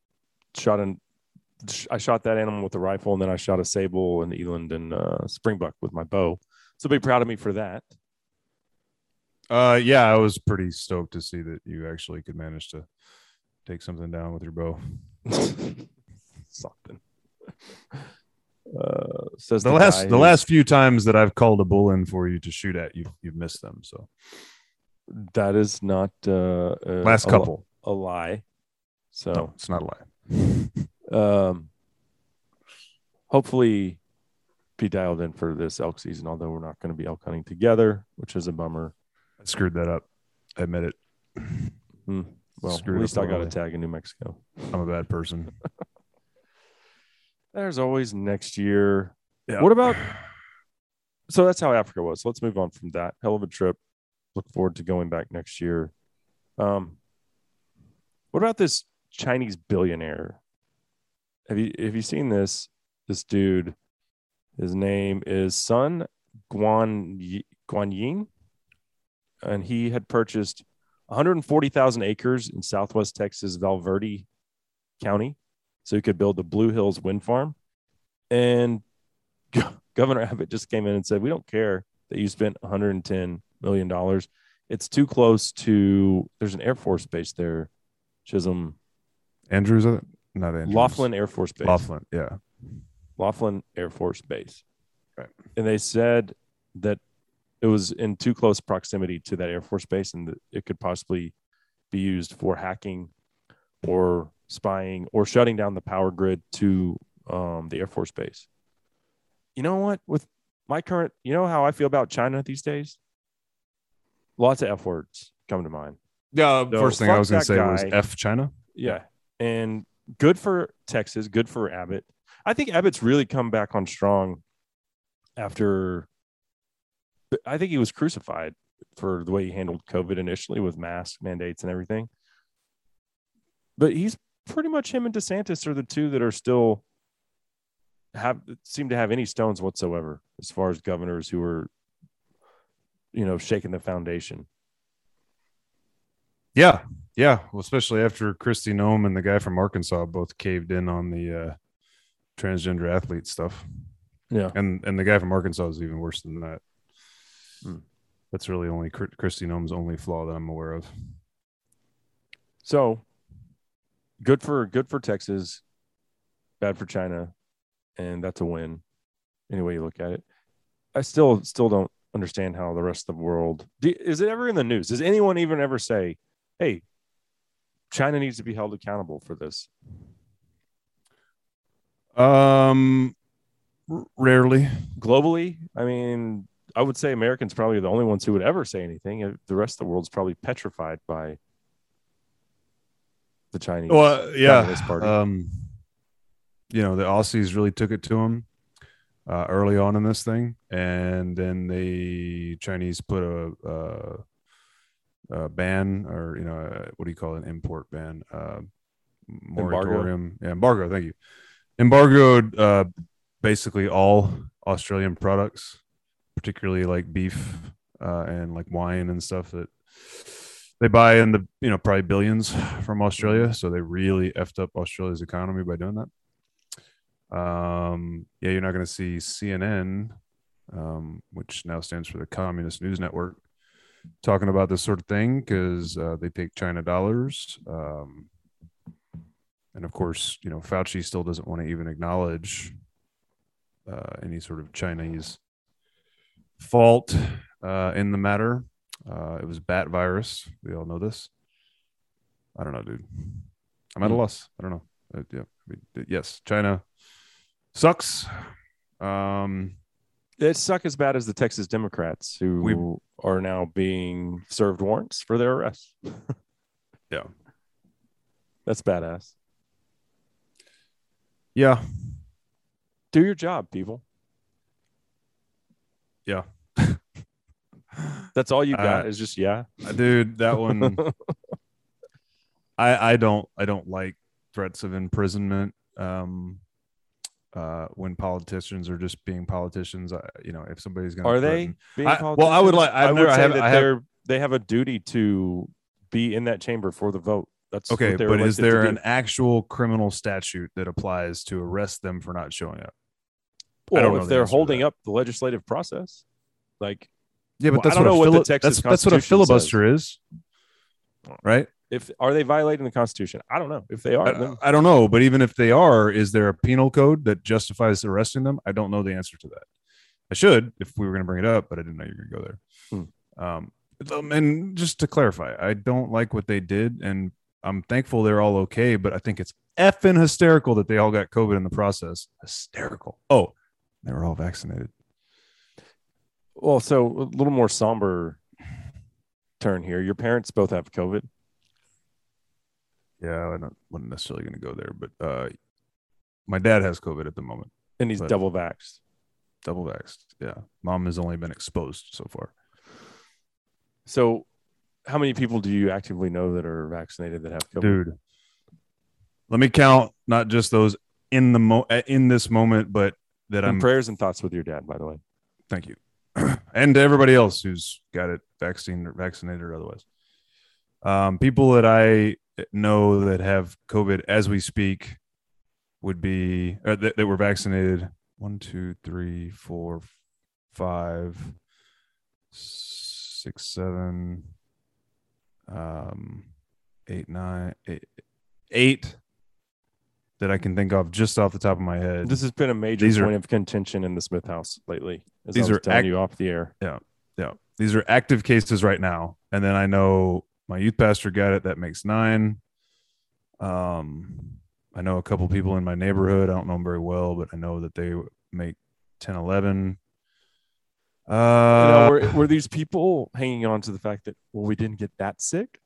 Shot an, I shot that animal with a rifle, and then I shot a sable and eland and uh, springbuck with my bow. So be proud of me for that. Uh, yeah, I was pretty stoked to see that you actually could manage to take something down with your bow. Something. Uh, says The the, last the who- last few times that I've called a bull in for you to shoot at, you've you've missed them. So that is not uh, uh, last a, couple, a lie. So no, it's not a lie. um, hopefully be dialed in for this elk season. Although we're not going to be elk hunting together, which is a bummer. I screwed that up. I admit it. Hmm. Well, Screwed at least I got a tag in New Mexico. I'm a bad person. There's always next year. Yeah. What about? So that's how Africa was. Let's move on from that. Hell of a trip. Look forward to going back next year. Um, what about this Chinese billionaire? Have you have you seen this? This dude, his name is Sun Guan Yi- Guanying, and he had purchased 140,000 acres in Southwest Texas, Val Verde County, so he could build the Blue Hills Wind Farm. And Governor Abbott just came in and said, "We don't care that you spent 110 million dollars. It's too close to. There's an Air Force base there, Chisholm, Andrews, uh, not Andrews. Laughlin Air Force Base. Laughlin, yeah. Laughlin Air Force Base. Right. And they said that it was in too close proximity to that Air Force Base and that it could possibly be used for hacking or spying or shutting down the power grid to um, the Air Force Base. You know what? With my current, you know how I feel about China these days? Lots of F words come to mind. Yeah. So, first thing I was going to say was. F China. Yeah. And good for Texas, good for Abbott. I think Abbott's really come back on strong after I think he was crucified for the way he handled COVID initially with mask mandates and everything. But he's pretty much him and DeSantis are the two that are still have seem to have any stones whatsoever as far as governors who are you know shaking the foundation. Yeah. Yeah. Well, especially after Kristi Noem and the guy from Arkansas both caved in on the uh, transgender athlete stuff. Yeah. And and the guy from Arkansas is even worse than that. Hmm. That's really only Kristi Noem's only flaw that I'm aware of. So good for good for Texas, bad for China, and that's a win. Any way you look at it, I still still don't understand how the rest of the world do, is it ever in the news? Does anyone even ever say, "Hey, China needs to be held accountable for this"? Um, rarely. Globally, I mean, I would say Americans probably the only ones who would ever say anything. Uh, The rest of the world's probably petrified by the Chinese. Well, yeah. Communist Party. Um, you know, the Aussies really took it to them uh, early on in this thing, and then the Chinese put a, a, a ban, or you know, a, what do you call it, an import ban, uh, moratorium, yeah, embargo. Thank you. Embargoed uh, basically all Australian products, particularly like beef uh, and like wine and stuff that they buy in the you know probably billions from Australia. So they really effed up Australia's economy by doing that. Um, yeah, you're not going to see CNN, um, which now stands for the Communist News Network, talking about this sort of thing because uh, they take China dollars. Um, and of course, you know, Fauci still doesn't want to even acknowledge uh, any sort of Chinese fault uh, in the matter. Uh, it was bat virus. We all know this. I don't know, dude. I'm at a Hmm. loss. I don't know. Uh, yeah. Yes, China sucks. Um, It suck as bad as the Texas Democrats who We- are now being served warrants for their arrest. Yeah. That's badass. yeah. Do your job, people. Yeah. That's all you got Uh, is just yeah. Dude that one i i don't i don't like threats of imprisonment um uh when politicians are just being politicians I, you know if somebody's gonna Are they threaten- being I- well, I would like- I've I would never- I say have- that I have- they're they have a duty to be in that chamber for the vote. That's okay what but is there an actual criminal statute that applies to arrest them for not showing up? I well, if the they're holding up the legislative process? Like yeah Well, but that's I don't what, know a what the fili- Texas that's, that's what a Constitution filibuster is right if are they violating the Constitution? I don't know. If they are, I, I don't know but even if they are is there a penal code that justifies arresting them i don't know the answer to that i should if we were going to bring it up but i didn't know you were going to go there um um, and just to clarify i don't like what they did and i'm thankful they're all okay but i think it's effing hysterical that they all got covid in the process hysterical oh they were all vaccinated well, so a little more somber turn here. Your parents both have COVID. Yeah i don't, wasn't necessarily going to go there but uh my dad has covid at the moment and he's double vaxxed. double vaxxed yeah mom has only been exposed so far So, how many people do you actively know that are vaccinated that have COVID? dude let me count not just those in the mo uh, in this moment but that And i'm prayers and thoughts with your dad, by the way. thank you and to everybody else who's got it vaccine or vaccinated or otherwise um, people that i know that have covid as we speak would be uh, that, that were vaccinated one two three four five six seven um eight nine eight eight that i can think of just off the top of my head This has been a major These are- point of contention in the Smith house lately. As These are telling act- you off the air. Yeah. Yeah these are active cases right now and then i know my youth pastor got it. That makes nine. Um i know a couple people in my neighborhood. I don't know them very well but i know that they make 10 11 uh You know, were, were these people hanging on to the fact that well, we didn't get that sick,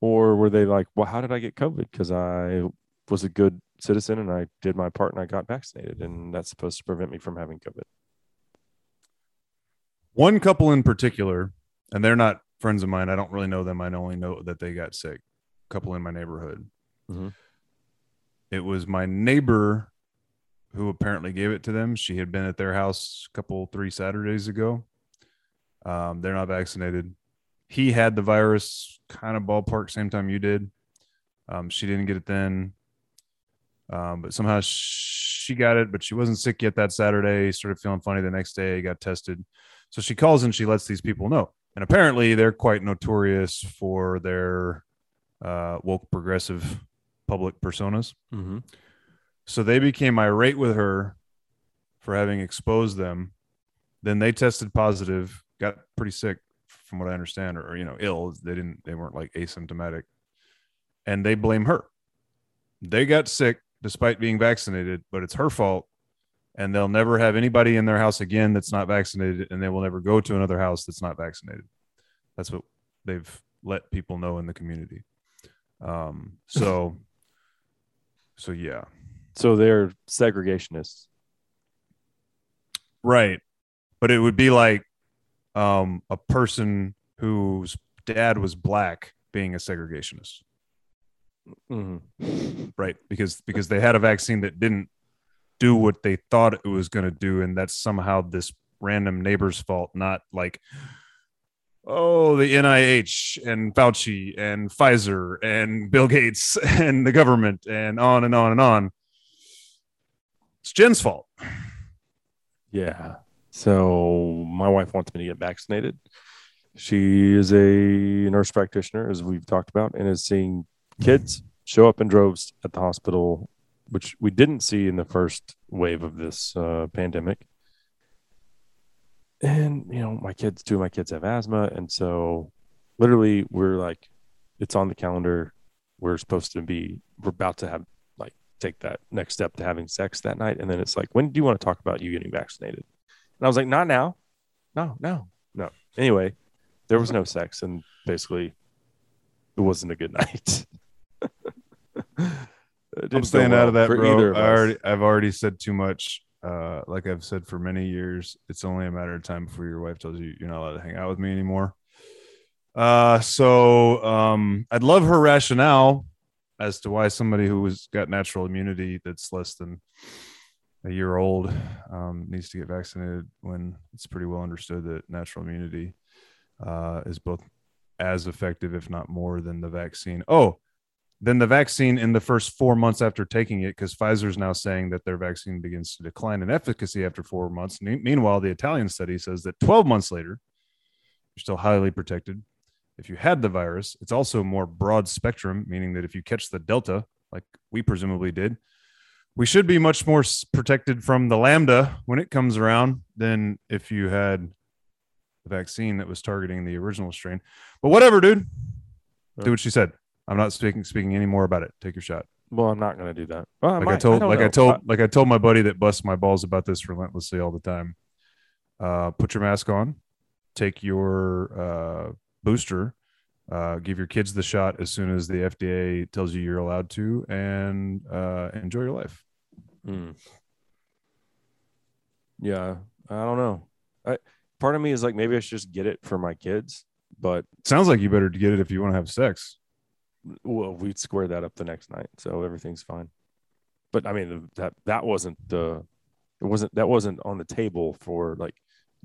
or were they like, well, how did I get COVID? Because I was a good citizen and I did my part and I got vaccinated, and that's supposed to prevent me from having COVID. one couple in particular and they're not friends of mine i don't really know them. I only know that they got sick couple in my neighborhood. Mhm. it was my neighbor who apparently gave it to them. She had been at their house a couple three saturdays ago. Um, they're not vaccinated. He had the virus kind of ballpark same time you did. Um, she didn't get it then. Um, but somehow she got it but she wasn't sick yet that saturday. Started feeling funny the next day got tested. So she calls and she lets these people know. And apparently they're quite notorious for their uh, woke progressive public personas. Mm-hmm. So they became irate with her for having exposed them. Then they tested positive, got pretty sick from what I understand, or, you know, ill. They didn't, they weren't like asymptomatic. And they blame her. They got sick despite being vaccinated, but it's her fault and they'll never have anybody in their house again that's not vaccinated and they will never go to another house that's not vaccinated. That's what they've let people know in the community. Um so so yeah. So they're segregationists. right. But it would be like um a person whose dad was black being a segregationist. Mm-hmm. right. Because because they had a vaccine that didn't do what they thought it was going to do and that's somehow this random neighbor's fault not like oh the nih and fauci and pfizer and bill gates and the government and on and on and on it's jen's fault Yeah. So my wife wants me to get vaccinated. She is a nurse practitioner, as we've talked about, and is seeing kids show up in droves at the hospital, which we didn't see in the first wave of this uh, pandemic. And you know, my kids, two of my kids have asthma, and so literally, we're like, it's on the calendar. We're supposed to be, we're about to have like take that next step to having sex that night, and then it's like, when do you want to talk about you getting vaccinated? And I was like, not now, no, no, no. Anyway, there was no sex, and basically, it wasn't a good night. I'm staying out of that, bro. of I already, I've already said too much. Uh, like I've said for many years, it's only a matter of time before your wife tells you you're not allowed to hang out with me anymore. Uh, so um, I'd love her rationale as to why somebody who has got natural immunity that's less than a year old um, needs to get vaccinated when it's pretty well understood that natural immunity uh, is both as effective, if not more, than the vaccine. Oh, than the vaccine in the first four months after taking it, because Pfizer's now saying that their vaccine begins to decline in efficacy after four months. Me- Meanwhile, the Italian study says that 12 months later, you're still highly protected. If you had the virus, it's also more broad spectrum, meaning that if you catch the Delta, like we presumably did, we should be much more protected from the Lambda when it comes around than if you had the vaccine that was targeting the original strain. But whatever, dude. Do what she said. I'm not speaking speaking any more about it. Take your shot. Well, I'm not going to do that. Well, I Like I told, don't like I told, like I told my buddy that busts my balls about this relentlessly all the time. Uh, put your mask on, take your uh, booster, uh, give your kids the shot as soon as the FDA tells you you're allowed to, and uh, enjoy your life. Mm. Yeah, I don't know. I, part of me is like maybe I should just get it for my kids, but Sounds like you better get it if you want to have sex. Well, we'd square that up the next night, so everything's fine. But I mean, that that wasn't the it wasn't that wasn't on the table for like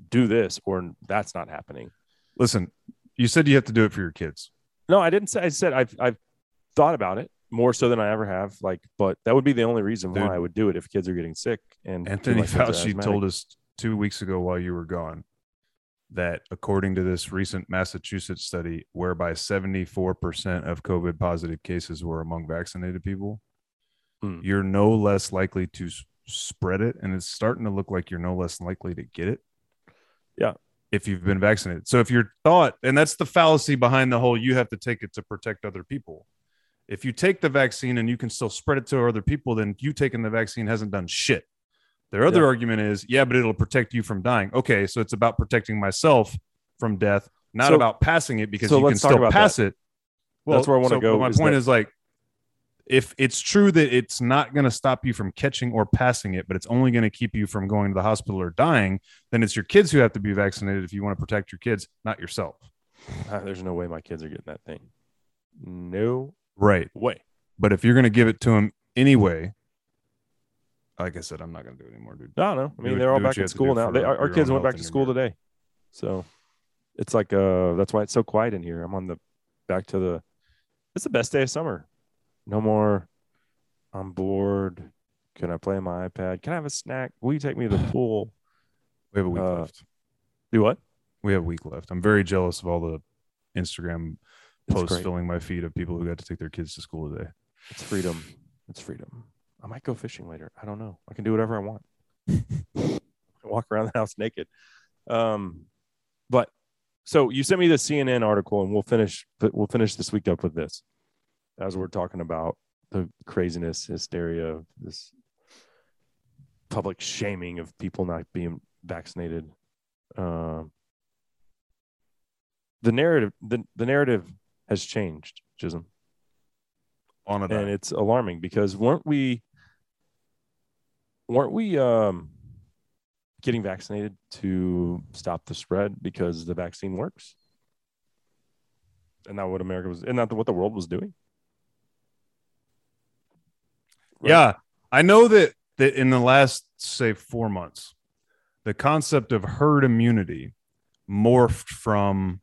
do this or that's not happening. Listen, you said you have to do it for your kids. No, I didn't say. I said I've I've thought about it more so than I ever have. Like, but that would be the only reason Dude. why I would do it if kids are getting sick. And Anthony my kids are Fauci told us two weeks ago while you were gone that according to this recent Massachusetts study, whereby 74% of COVID positive cases were among vaccinated people, Hmm. you're no less likely to s- spread it. And it's starting to look like you're no less likely to get it. Yeah. If you've been vaccinated. So if you're thought, and that's the fallacy behind the whole you have to take it to protect other people. If you take the vaccine and you can still spread it to other people, then you taking the vaccine hasn't done shit. Their other Yeah. argument is, yeah, but it'll protect you from dying. Okay, so it's about protecting myself from death, not So- about passing it because so you can still about pass it. That's where I wanna so- go My is point that- is like, if it's true that it's not going to stop you from catching or passing it, but it's only going to keep you from going to the hospital or dying, then it's your kids who have to be vaccinated if you want to protect your kids, not yourself. Ah, there's no way my kids are getting that thing. No Right. way. But if you're going to give it to them anyway, like I said, I'm not going to do it anymore, dude. No, no. I mean, what- they're all back in school now. They, our, our kids went back to school today, so it's like uh, that's why it's so quiet in here. I'm on the back to the. It's the best day of summer. No more. I'm bored. Can I play on my iPad? Can I have a snack? Will you take me to the pool? We have a week Uh, left. Do what? We have a week left. I'm very jealous of all the Instagram It's posts great. filling my feed of people who got to take their kids to school today. It's freedom. It's freedom. I might go fishing later. I don't know. I can do whatever I want. Walk around the house naked. Um, but so you sent me the CNN article, and we'll finish. We'll finish this week up with this, as we're talking about the craziness, hysteria, of this public shaming of people not being vaccinated. Um, the narrative, the, the narrative has changed, Chisholm On a and it's alarming because weren't we weren't we um getting vaccinated to stop the spread because the vaccine works? And not what america was and not what the world was doing? Right. Yeah, I know that that in the last say four months, the concept of herd immunity morphed from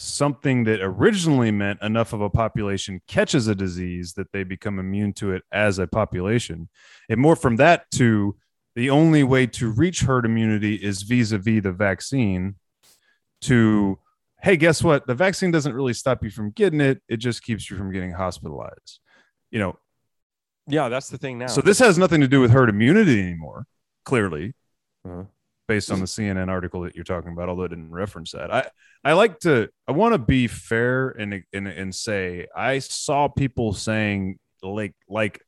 something that originally meant enough of a population catches a disease that they become immune to it as a population. And more from that to the only way to reach herd immunity is vis-a-vis the vaccine to hey, guess what? The vaccine doesn't really stop you from getting it. It just keeps you from getting hospitalized. You know, Yeah, that's the thing now. so this has nothing to do with herd immunity anymore, clearly, Uh-huh. Based on the CNN article that you're talking about, although it didn't reference that. I, I like to I want to be fair and, and and say I saw people saying like like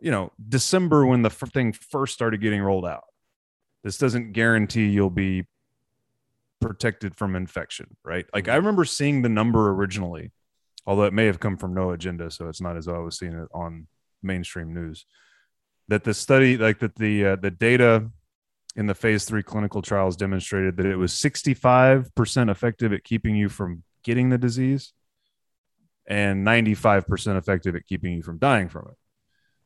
you know, December when the f- thing first started getting rolled out. This doesn't guarantee you'll be protected from infection, right? Like I remember seeing the number originally, although it may have come from no agenda, so it's not as though I was seeing it on mainstream news. That the study, like that the uh, the data in the phase three clinical trials demonstrated that it was 65% effective at keeping you from getting the disease and 95% effective at keeping you from dying from it.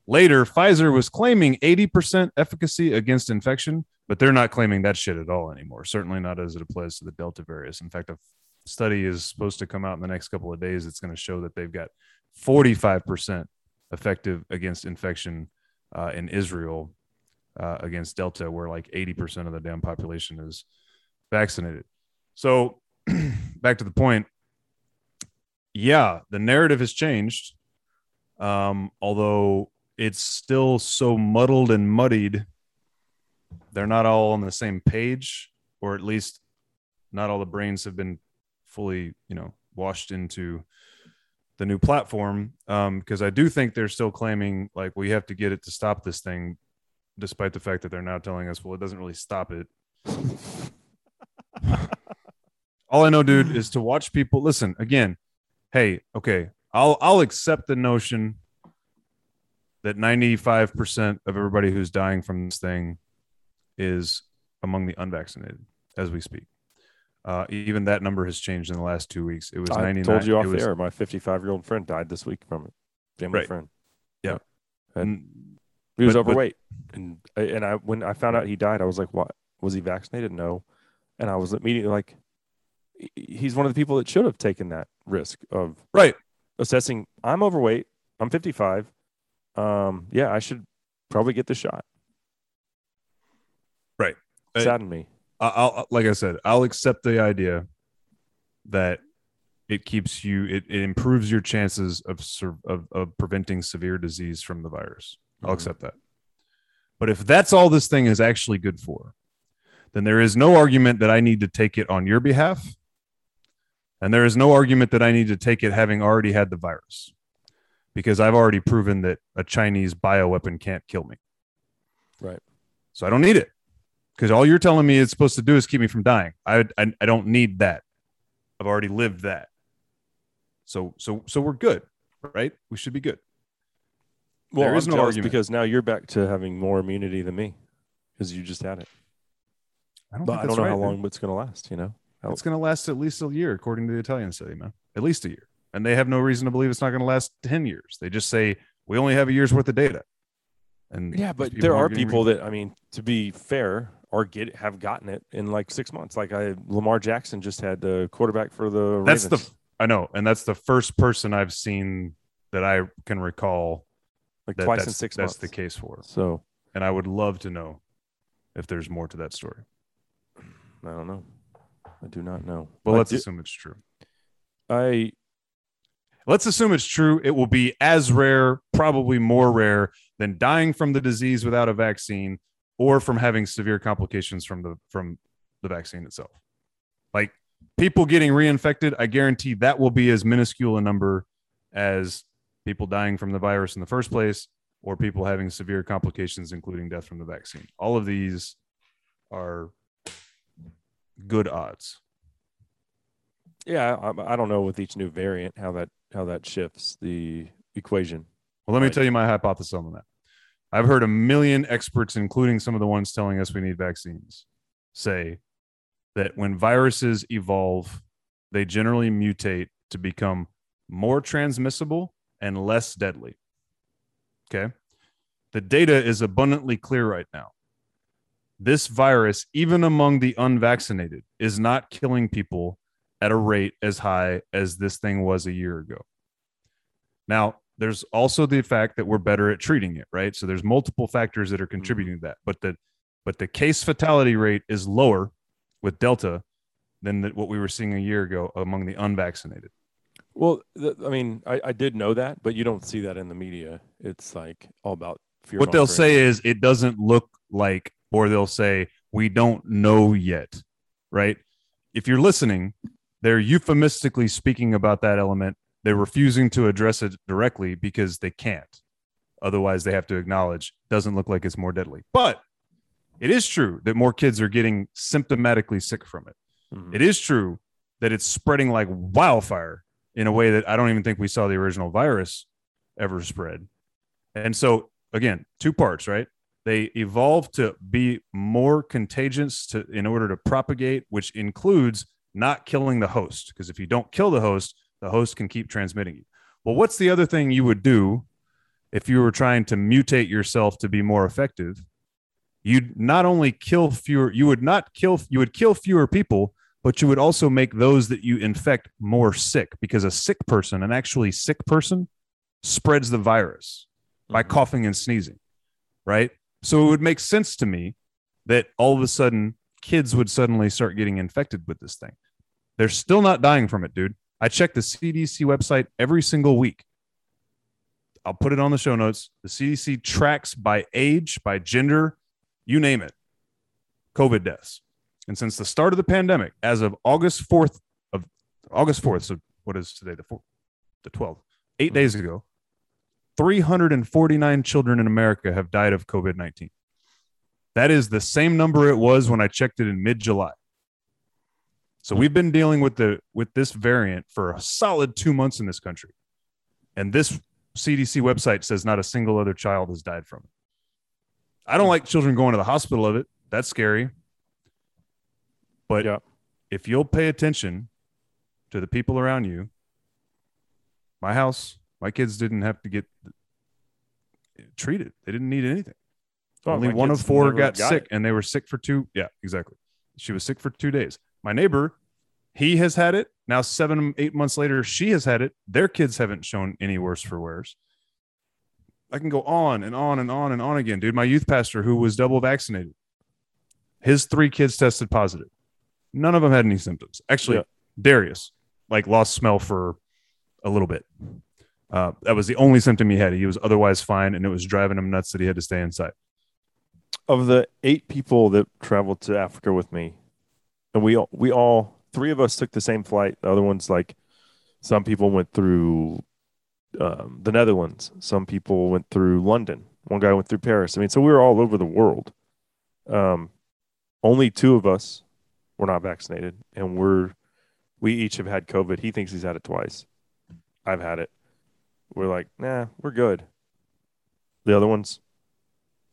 Later, Pfizer was claiming 80% efficacy against infection, but they're not claiming that shit at all anymore. Certainly not as it applies to the Delta variant. In fact, a study is supposed to come out in the next couple of days. It's going to show that they've got 45% effective against infection uh, in Israel uh, against Delta, where like 80% of the damn population is vaccinated. So, back to the point. Yeah, the narrative has changed. Um, although it's still so muddled and muddied, they're not all on the same page, or at least not all the brains have been fully, you know, washed into the new platform. Um, because I do think they're still claiming like we have to get it to stop this thing, despite the fact that they're now telling us, well, it doesn't really stop it. all I know, dude, is to watch people listen again. Hey, okay, I'll I'll accept the notion that 95% of everybody who's dying from this thing is among the unvaccinated as we speak. Uh, even that number has changed in the last two weeks. It was I 99. told you off it the was- air. My 55 year old friend died this week from it. Family Right. friend. Mm, He was But- but- overweight, and and I when I found out he died, I was like, "What? Was he vaccinated? No." And I was immediately like, "He's one of the people that should have taken that risk of Right. assessing. I'm overweight. I'm 55. Um, yeah, I should probably get the shot." Right. Saddened me. I- I'll like I said, I'll accept the idea that it keeps you it, it improves your chances of, of of preventing severe disease from the virus. I'll Mhm. accept that. But if that's all this thing is actually good for, then there is no argument that I need to take it on your behalf. And there is no argument that I need to take it having already had the virus. Because I've already proven that a Chinese bioweapon can't kill me. Right. So I don't need it because all you're telling me it's supposed to do is keep me from dying. I, I I don't need that. I've already lived that. So so so we're good, right? We should be good. Well, There is no argument. because now you're back to having more immunity than me because you just had it. I don't, But think I don't know right, how long it's going to last. You know. It's going to last at least a year, according to the Italian study, man. At least a year, and they have no reason to believe it's not going to last ten years. They just say we only have a year's worth of data. And Yeah, but there are people re- that I mean, to be fair, are get have gotten it in like six months. Like I, Lamar Jackson just had the quarterback for the. That's the I know, and that's the first person I've seen that I can recall like that twice in six that's months. That's the case for. So And I would love to know if there's more to that story. I don't know. I do not know. But, I let's do- assume it's true. I Let's assume it's true. It will be as rare, probably more rare than dying from the disease without a vaccine or from having severe complications from the from the vaccine itself. Like people getting reinfected, I guarantee that will be as minuscule a number as people dying from the virus in the first place or people having severe complications including death from the vaccine. All of these are good odds. yeah, I, I don't know with each new variant how that how that shifts the equation. Well, let me tell you my hypothesis on that. I've heard a million experts, including some of the ones telling us we need vaccines, say that when viruses evolve, they generally mutate to become more transmissible and less deadly. Okay. The data is abundantly clear right now. This virus, even among the unvaccinated, is not killing people at a rate as high as this thing was a year ago. Now, there's also the fact that we're better at treating it, right? So there's multiple factors that are mm-hmm. contributing to that. But the but the case fatality rate is lower with Delta than that what we were seeing a year ago among the unvaccinated. Well, th- I mean, I, I did know that, but you don't see that in the media. It's like all about fear. what they'll say is it doesn't look like, or they'll say we don't know yet, right? If you're listening, they're euphemistically speaking about that element. They're refusing to address it directly because they can't. Otherwise, they have to acknowledge doesn't look like it's more deadly. But it is true that more kids are getting symptomatically sick from it. Mhm. It is true that it's spreading like wildfire in a way that I don't even think we saw the original virus ever spread. And so, again, two parts, right? They evolved to be more contagious to in order to propagate, which includes not killing the host. Because if you don't kill the host, the host can keep transmitting you. Well, what's the other thing you would do if you were trying to mutate yourself to be more effective? You'd not only kill fewer, you would not kill, you would kill fewer people, but you would also make those that you infect more sick because a sick person, an actually sick person, spreads the virus by Mhm. coughing and sneezing, right? So it would make sense to me that all of a sudden kids would suddenly start getting infected with this thing. They're still not dying from it, dude. I check the CDC website every single week. I'll put it on the show notes. The CDC tracks by age, by gender, you name it, COVID deaths. And since the start of the pandemic, as of August 4th of August 4th, so what is today? The 4th, the 12th, 8 Mhm. days ago, 349 children in America have died of COVID 19. That is the same number it was when I checked it in mid July. So we've been dealing with the with this variant for a solid two months in this country, and this CDC website says not a single other child has died from it. I don't like children going to the hospital of it. That's scary. But Yeah. if you'll pay attention to the people around you, my house, my kids didn't have to get treated. They didn't need anything. Oh, Only one of four got, got sick, it. and they were sick for two. Yeah, exactly. She was sick for two days. My neighbor, he has had it. Now, seven, eight months later, she has had it. Their kids haven't shown any worse for wears. I can go on and on and on and on again, dude. My youth pastor, who was double vaccinated, his three kids tested positive. None of them had any symptoms. Actually, Yeah. Darius, like lost smell for a little bit. Uh, that was the only symptom he had. He was otherwise fine, and it was driving him nuts that he had to stay inside. of the eight people that traveled to Africa with me, and we all, we all three of us took the same flight. The other ones, like some people went through um, the Netherlands, some people went through London, one guy went through Paris. I mean, so we were all over the world. Um, only two of us were not vaccinated, and we're we each have had COVID. He thinks he's had it twice. I've had it. We're like, nah, we're good. The other ones,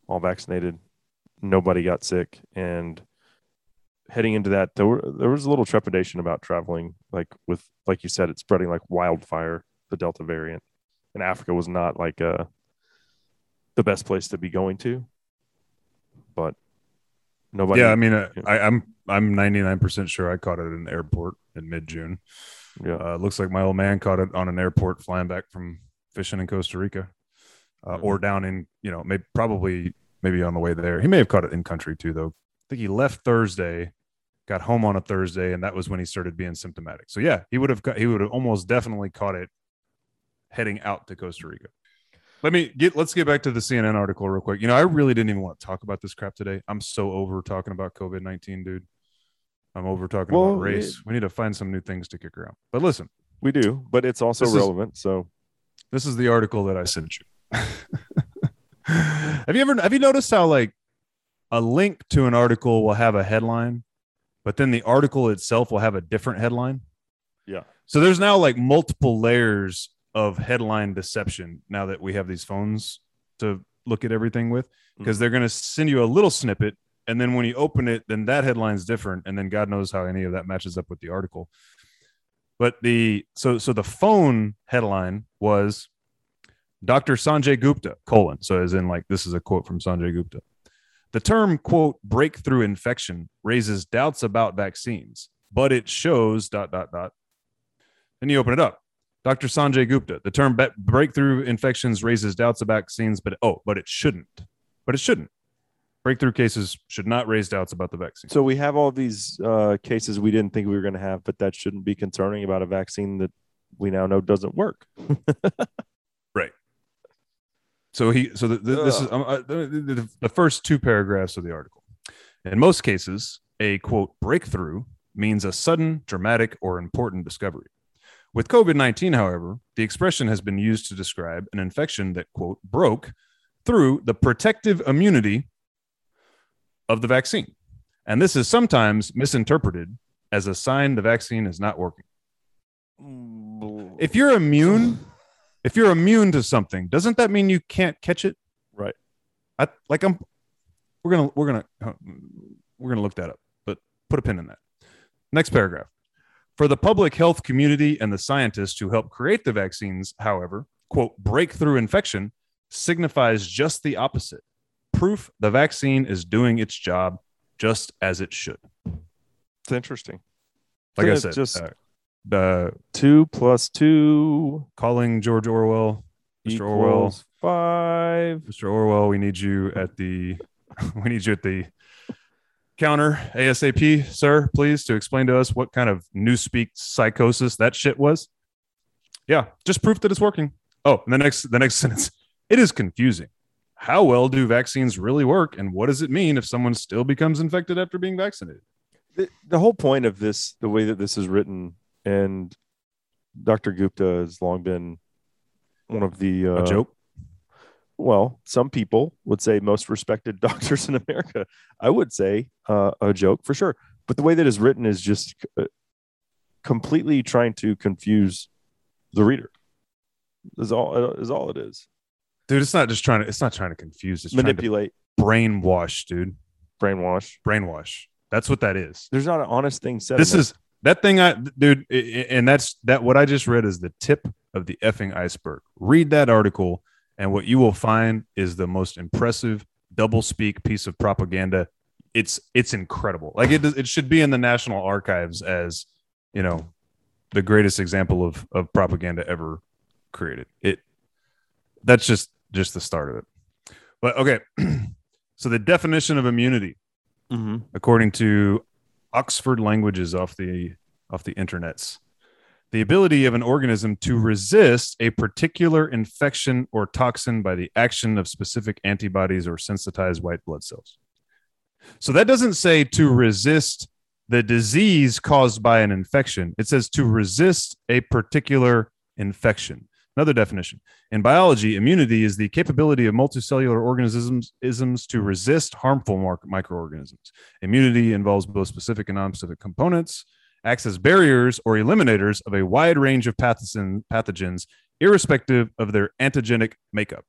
all vaccinated nobody got sick and heading into that there were there was a little trepidation about traveling like with like you said it's spreading like wildfire the delta variant and africa was not like uh the best place to be going to but nobody yeah, I mean, uh. I, I'm I'm 99% sure I caught it at an airport in mid June. yeah Uh, looks like my old man caught it on an airport flying back from fishing in Costa Rica, uh, Mhm. or down in you know maybe probably maybe on the way there. He may have caught it in country too, though. I think he left Thursday, got home on a Thursday, and that was when he started being symptomatic. So yeah, he would have got, he would have almost definitely caught it heading out to Costa Rica. Let me get let's get back to the CNN article real quick. You know, I really didn't even want to talk about this crap today. I'm so over talking about COVID 19, dude. I'm over talking Well, about race. we need to find some new things to kick around. But listen, we do but it's also This is- relevant so this is the article that I sent you. have you ever have you noticed how like a link to an article will have a headline, but then the article itself will have a different headline? yeah So there's now like multiple layers of headline deception now that we have these phones to look at everything with because Mhm. they're going to send you a little snippet and then when you open it then that headline's different and then god knows how any of that matches up with the article. But the so so the phone headline was dr sanjay gupta colon so as in like this is a quote from sanjay gupta. The term quote breakthrough infection raises doubts about vaccines but it shows dot dot dot. Then you open it up dr sanjay gupta the term breakthrough infections raises doubts about vaccines but oh but it shouldn't but it shouldn't breakthrough cases should not raise doubts about the vaccine. So we have all these uh, cases we didn't think we were going to have, but that shouldn't be concerning about a vaccine that we now know doesn't work. Right. So he, so the, the, this is um, uh, the, the, the first two paragraphs of the article. In most cases, a quote breakthrough means a sudden, dramatic, or important discovery. With COVID 19, however, the expression has been used to describe an infection that quote broke through the protective immunity of the vaccine. And this is sometimes misinterpreted as a sign the vaccine is not working. If you're immune, if you're immune to something, doesn't that mean you can't catch it? Right. I like I'm we're gonna we're gonna uh, we're gonna look that up, but put a pin in that. Next paragraph. For the public health community and the scientists who help create the vaccines, however, quote, breakthrough infection signifies just the opposite. Proof the vaccine is doing its job just as it should. It's interesting. Like I said, just- uh, the Two plus two calling George Orwell, Mr. Orwell, five. Mr. Orwell, we need you at the we need you at the counter ASAP, sir, please, to explain to us what kind of newspeak psychosis that shit was. Yeah, just proof that it's working. Oh, and the next the next sentence. It is confusing. How well do vaccines really work and what does it mean if someone still becomes infected after being vaccinated? the, the whole point of this, the way that this is written, and Dr. Gupta has long been one of the uh, A joke? Well, some people would say most respected doctors in America. I would say uh, a joke for sure. But the way that is written is just uh, completely trying to confuse the reader. Is all is all it is. Dude, it's not just trying to it's not trying to confuse, it's trying to Manipulate, brainwash, dude. brainwash. Brainwash. That's what that is. There's not an honest thing said. this is that thing i dude and that's that what i just read is the tip of the effing iceberg read that article and what you will find is the most impressive double speak piece of propaganda it's it's incredible like it it should be in the national archives as you know the greatest example of of propaganda ever created it that's just just the start of it but okay so the definition of immunity Mhm. according to Oxford Languages off the off the internets. The ability of an organism to resist a particular infection or toxin by the action of specific antibodies or sensitized white blood cells. So that doesn't say to resist the disease caused by an infection. It says to resist a particular infection. Another definition. In biology, immunity is the capability of multicellular organisms to resist harmful microorganisms. Immunity involves both specific and non-specific components, acts as barriers or eliminators of a wide range of pathogen, pathogens, irrespective of their antigenic makeup.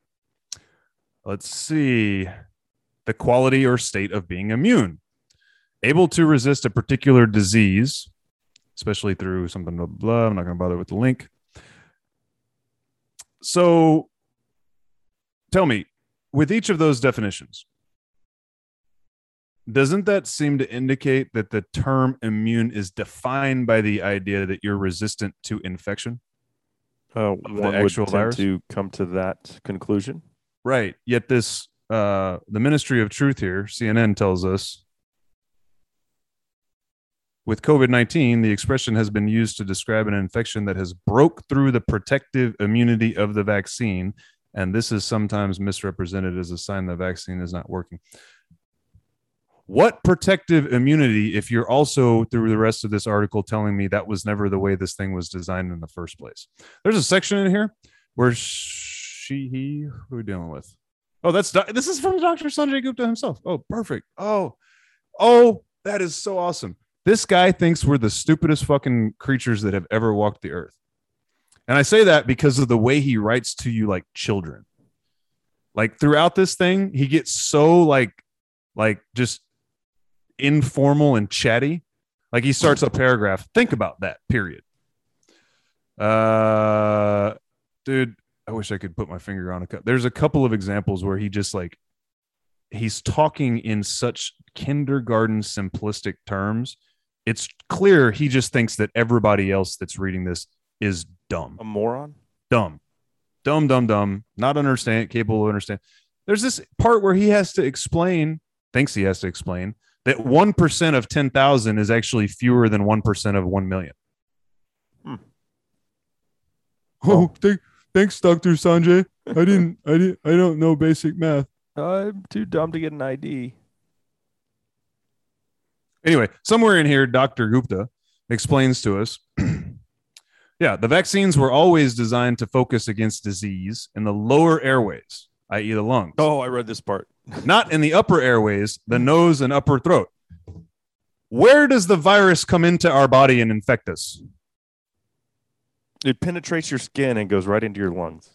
Let's see. The quality or state of being immune. Able to resist a particular disease, especially through something blah, blah. I'm not going to bother with the link. So tell me, with each of those definitions, doesn't that seem to indicate that the term immune is defined by the idea that you're resistant to infection? Uh, the actual virus? to come to that conclusion. Right. Yet this uh the Ministry of Truth here, CNN tells us with COVID-19, the expression has been used to describe an infection that has broke through the protective immunity of the vaccine, and this is sometimes misrepresented as a sign the vaccine is not working. What protective immunity if you're also through the rest of this article telling me that was never the way this thing was designed in the first place? There's a section in here where she, he, who are we dealing with? Oh, that's this is from Dr. Sanjay Gupta himself. Oh, perfect. Oh, oh, that is so awesome. This guy thinks we're the stupidest fucking creatures that have ever walked the earth. And I say that because of the way he writes to you like children. Like throughout this thing, he gets so like like just informal and chatty. Like he starts a paragraph. Think about that, period. Uh dude, I wish I could put my finger on a couple. There's a couple of examples where he just like he's talking in such kindergarten simplistic terms. It's clear he just thinks that everybody else that's reading this is dumb, A moron. dumb, dumb, dumb, dumb, not understand, capable of understand. There's this part where he has to explain thinks he has to explain that 1% of 10,000 is actually fewer than 1% of 1 million. Hmm. Oh, th- thanks, Dr. Sanjay. I didn't, I didn't, I don't know basic math. I'm too dumb to get an ID. Anyway, somewhere in here, Dr. Gupta explains to us yeah, the vaccines were always designed to focus against disease in the lower airways, i.e., the lungs, Oh, I read this part. Not in the upper airways, the nose and upper throat. Where does the virus come into our body and infect us? It penetrates your skin and goes right into your lungs.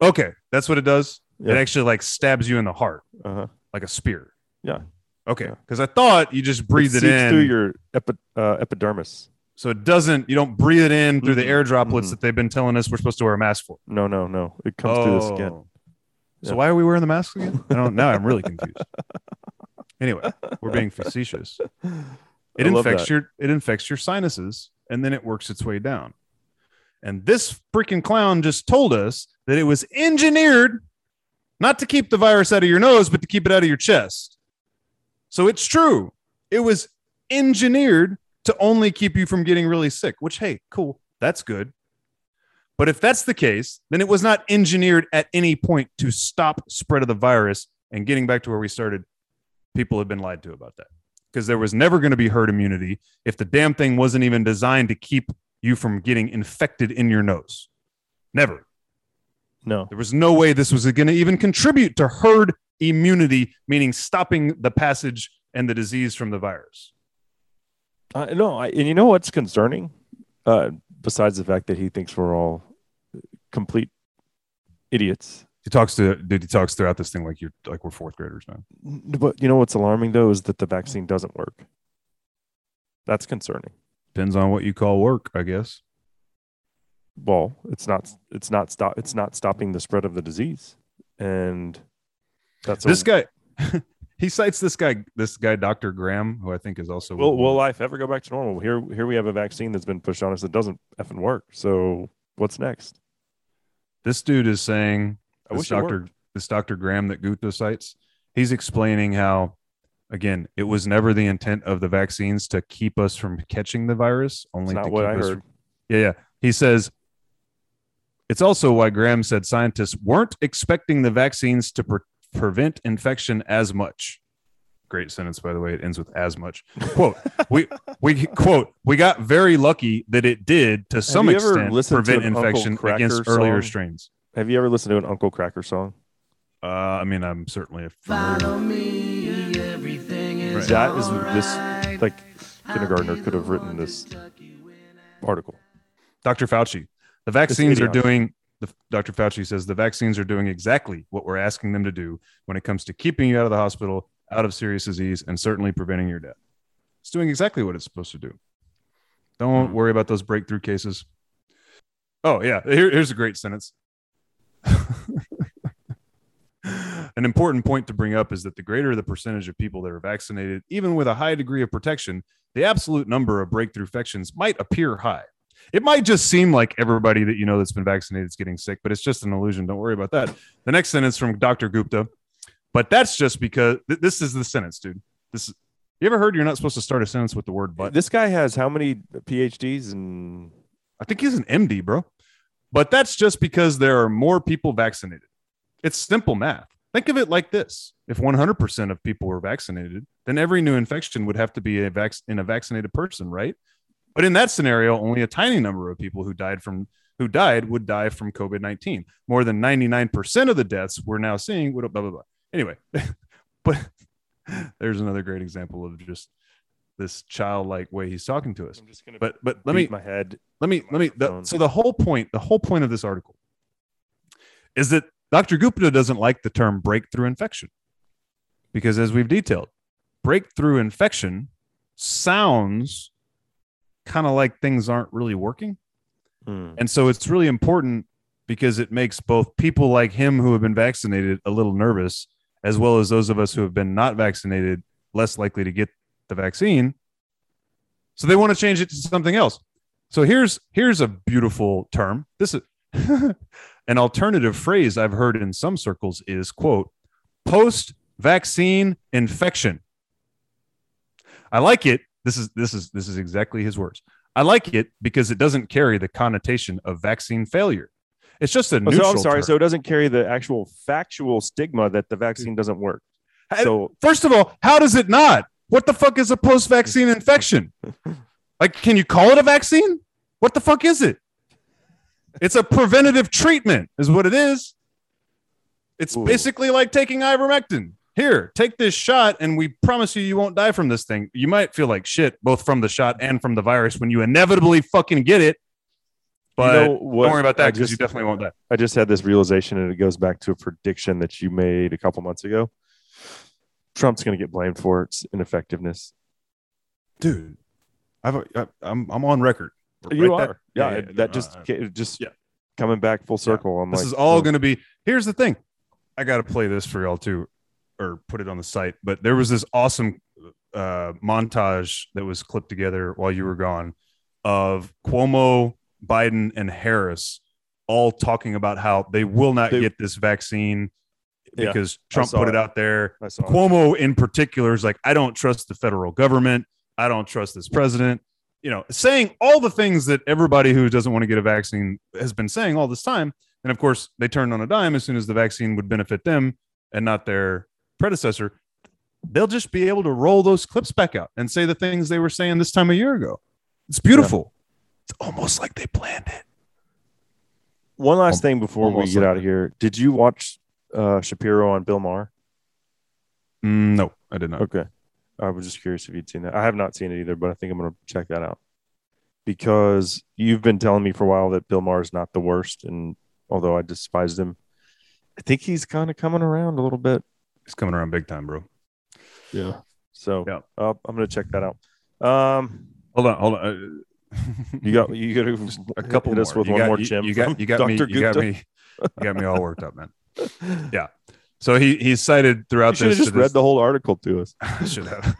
Okay, that's what it does. Yeah. It actually like stabs you in the heart Uh-huh. like a spear. Yeah. Okay, Yeah. because I thought you just breathe it, seeps in, through your epi- uh, epidermis. so it doesn't. You don't breathe it in through the Mhm. air droplets Mhm. that they've been telling us we're supposed to wear a mask for. No, no, no. It comes through the skin. So Yeah. why are we wearing the masks again? I don't. Now I'm really confused. Anyway, we're being facetious. It infects that. your it infects your sinuses, and then it works its way down. And this freaking clown just told us that it was engineered not to keep the virus out of your nose, but to keep it out of your chest. So it's true. It was engineered to only keep you from getting really sick, which, hey, cool. That's good. But if that's the case, then it was not engineered at any point to stop spread of the virus. And getting back to where we started, people have been lied to about that because there was never going to be herd immunity if the damn thing wasn't even designed to keep you from getting infected in your nose. Never. No. There was no way this was going to even contribute to herd immunity, meaning stopping the passage and the disease from the virus. Uh, no, I, and you know what's concerning? Uh, besides the fact that he thinks we're all complete idiots. He talks to dude, he talks throughout this thing like you're like we're fourth graders now. But you know what's alarming though is that the vaccine doesn't work. That's concerning. Depends on what you call work, I guess. Well, it's not. It's not stop. It's not stopping the spread of the disease, and that's a- this guy he cites this guy this guy Dr. Graham, who I think is also Will will life ever go back to normal? Here, here we have a vaccine that's been pushed on us that doesn't effing work. So what's next? This dude is saying I this Dr. this Dr. Graham that Gupta cites, he's explaining how again, it was never the intent of the vaccines to keep us from catching the virus, only not what keep I us heard. Yeah, yeah. He says it's also why Graham said scientists weren't expecting the vaccines to pre- prevent infection as much. Great sentence, by the way. It ends with as much. Quote: We we quote we got very lucky that it did to some extent prevent infection Cracker against earlier strains. Have you ever listened to an Uncle Kracker song? Uh, I mean, I'm certainly a Follow me, everything is Right. That is this alright. like kindergartner could have written this article. Dr. Fauci, the vaccines are doing. The, Dr. Fauci says the vaccines are doing exactly what we're asking them to do when it comes to keeping you out of the hospital, out of serious disease, and certainly preventing your death. It's doing exactly what it's supposed to do. Don't Hmm. worry about those breakthrough cases. Oh yeah, Here- here's a great sentence. An important point to bring up is that the greater the percentage of people that are vaccinated, even with a high degree of protection, the absolute number of breakthrough infections might appear high. It might just seem like everybody that you know that's been vaccinated is getting sick, but it's just an illusion. Don't worry about that. The next sentence from Dr. Gupta, but that's just because th- this is the sentence, dude. This is, you ever heard you're not supposed to start a sentence with the word but? this guy has how many PhDs and I think he's an MD, bro. But that's just because there are more people vaccinated. It's simple math. Think of it like this: if 100% of people were vaccinated, then every new infection would have to be a vac- in a vaccinated person, right? But in that scenario, only a tiny number of people who died from who died would die from COVID-19. More than 99% of the deaths we're now seeing would blah blah blah. Anyway, but there's another great example of just this childlike way he's talking to us. I'm just gonna But but let me my head. let me let me the, so the whole point the whole point of this article is that dr gupta doesn't like the term breakthrough infection because as we've detailed breakthrough infection sounds kind of like things aren't really working Hmm. and so it's really important because it makes both people like him who have been vaccinated a little nervous as well as those of us who have been not vaccinated less likely to get the vaccine so they want to change it to something else so here's here's a beautiful term. This is an alternative phrase I've heard in some circles is quote post vaccine infection. I like it. This is this is this is exactly his words. I like it because it doesn't carry the connotation of vaccine failure. It's just a Oh, neutral. so I'm sorry. term. So it doesn't carry the actual factual stigma that the vaccine doesn't work. So First of all, how does it not? What the fuck is a post vaccine infection? Like, can you call it a vaccine? What the fuck is it? It's a preventative treatment, is what it is. It's Ooh. basically like taking ivermectin. Here, take this shot, and we promise you, you won't die from this thing. You might feel like shit, both from the shot and from the virus, when you inevitably fucking get it. But know what? don't worry about that because you definitely won't die. I just had this realization, and it goes back to a prediction that you made a couple months ago. Trump's going to get blamed for its ineffectiveness. Dude, I've, I, I'm I'm on record. You Right? are, yeah. yeah, that just I- ca- just yeah. coming back full circle. I'm this like, is all oh, going to be here's the thing i got to play this for y'all too or put it on the site but there was this awesome uh, montage that was clipped together while you were gone of cuomo biden and harris all talking about how they will not They- get this vaccine because I trump put it it. out there saw it. Cuomo in particular is like, I don't trust the federal government. I don't trust this president. You know, saying all the things that everybody who doesn't want to get a vaccine has been saying all this time. And of course, they turned on a dime as soon as the vaccine would benefit them and not their predecessor. They'll just be able to roll those clips back out and say the things they were saying this time a year ago. It's beautiful. It's almost like they planned it. One last thing before we get like out of here. Did you watch uh, Shapiro on Bill Maher? Mm, no, I did not. Okay. I was just curious if you'd seen that. I have not seen it either, but I think I'm going to check that out because you've been telling me for a while that Bill Maher is not the worst. And although I despised him, I think he's kind of coming around a little bit. He's coming around big time, bro. Yeah. So Yeah. uh, I'm going to check that out. Um, Hold on, hold on. You got you got a couple hit us with You one got- more you, Jim. You got you got me. Dr. You got me. You got me all worked up, man. Yeah. So he he's cited throughout You should this. have just read this- the whole article to us. should have.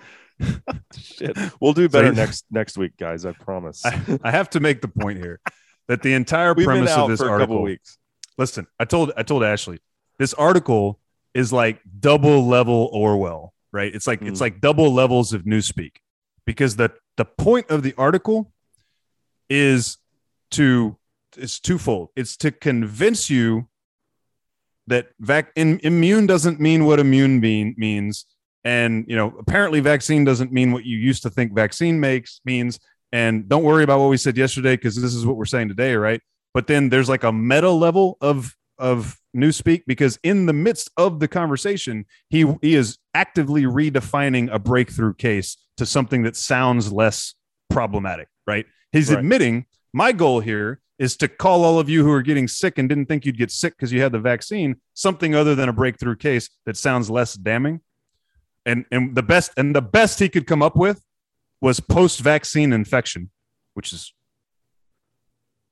Shit. We'll do better he's- next next week, guys. I promise. I, I have to make the point here that the entire We've premise of this for a couple article. weeks. Listen, I told I told Ashley this article is like double level Orwell, right? It's like it's Mm. like double levels of newspeak because the the point of the article is to it's twofold. It's to convince you that vac in, immune doesn't mean what immune mean, means, and you know apparently vaccine doesn't mean what you used to think vaccine makes means. And don't worry about what we said yesterday because this is what we're saying today, right? But then there's like a meta level of of newspeak because in the midst of the conversation, he he is actively redefining a breakthrough case to something that sounds less problematic, right? He's Right. admitting my goal here is to call all of you who are getting sick and didn't think you'd get sick because you had the vaccine something other than a breakthrough case that sounds less damning. And and the best and the best he could come up with was post-vaccine infection, which is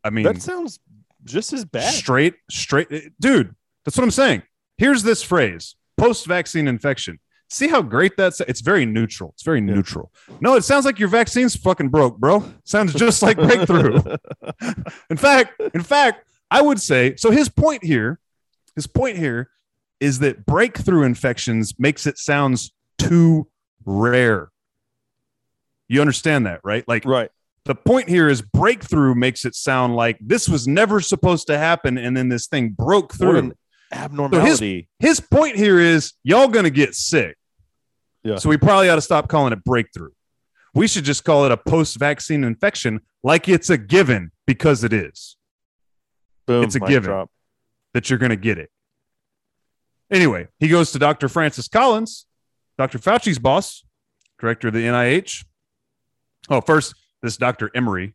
I mean That sounds just as bad. straight straight dude that's what i'm saying here's this phrase post-vaccine infection see how great that's it's very neutral. It's very neutral. No it sounds like your vaccine's fucking broke bro. Sounds just like breakthrough. In fact in fact i would say so his point here his point here is that breakthrough infections makes it sounds too rare. You understand that right? Like right. the point here is breakthrough makes it sound like this was never supposed to happen and then this thing broke through. An abnormality. his point here is y'all gonna get sick Yeah. so we probably ought to stop calling it breakthrough we should just call it a post-vaccine infection like it's a given because it is Boom, it's a given. drop. that you're gonna get it anyway he goes to dr francis collins dr fauci's boss director of the nih oh first this dr emery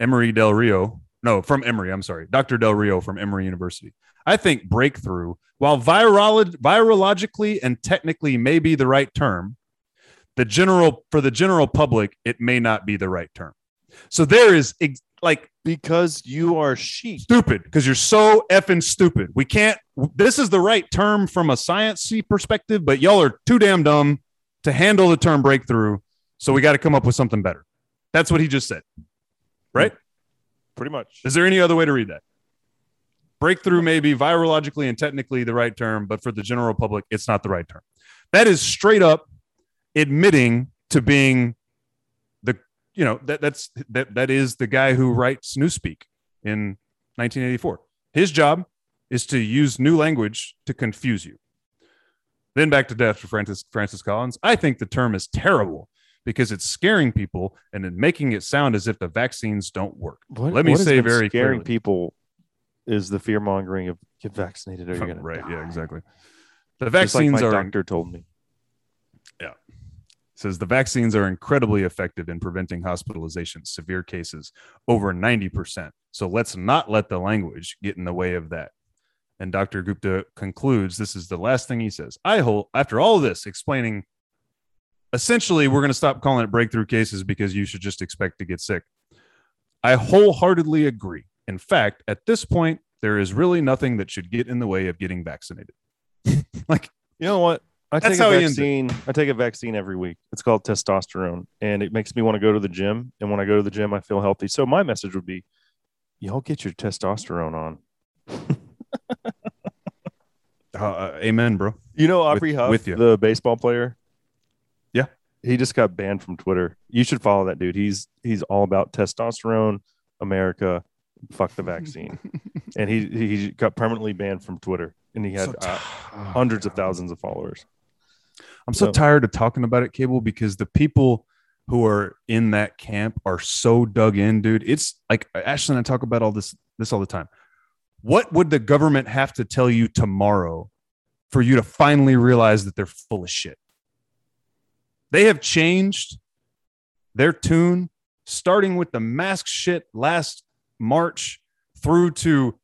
Emory Del Rio. No, from Emory. I'm sorry. Dr. Del Rio from Emory University. I think breakthrough, while virolo- virologically and technically may be the right term, the general for the general public, it may not be the right term. So there is ex- like Because you are sheep. stupid because you're so effing stupid. We can't. This is the right term from a sciencey perspective, but y'all are too damn dumb to handle the term breakthrough. So we got to come up with something better. That's what he just said. Hmm. Right? Pretty much. Is there any other way to read that? Breakthrough may be virologically and technically the right term, but for the general public, it's not the right term. That is straight up admitting to being the you know that that's that that is the guy who writes Newspeak in 1984. His job is to use new language to confuse you. Then back to death for Francis Francis Collins. I think the term is terrible because it's scaring people and then making it sound as if the vaccines don't work. What- Let me say very scaring clearly. people is the fear mongering of get vaccinated or you're gonna right, die. yeah, exactly. The Just like vaccines my are doctor told me. Yeah, says the vaccines are incredibly effective in preventing hospitalizations, severe cases, over 90%. So let's not let the language get in the way of that. And Dr. Gupta concludes this is the last thing he says. I hold, after all this, explaining essentially, we're going to stop calling it breakthrough cases because you should just expect to get sick. I wholeheartedly agree. In fact, at this point, there is really nothing that should get in the way of getting vaccinated. like, You know what? I That's take a vaccine. I take a vaccine every week. It's called testosterone, and it makes me want to go to the gym. And when I go to the gym, I feel healthy. So my message would be, y'all get your testosterone on. uh, uh, amen, bro. You know Aubrey Huff, with you. the baseball player. Yeah. he just got banned from Twitter. You should follow that dude. He's he's all about testosterone, America, fuck the vaccine, and he he got permanently banned from Twitter, and he had So uh, t- hundreds of thousands of followers. I'm so So- tired of talking about it, Cable, because the people who are in that camp are so dug in, dude. It's like Ashley and I talk about all this this all the time. What would the government have to tell you tomorrow for you to finally realize that they're full of shit? They have changed their tune, starting with the mask shit last March through to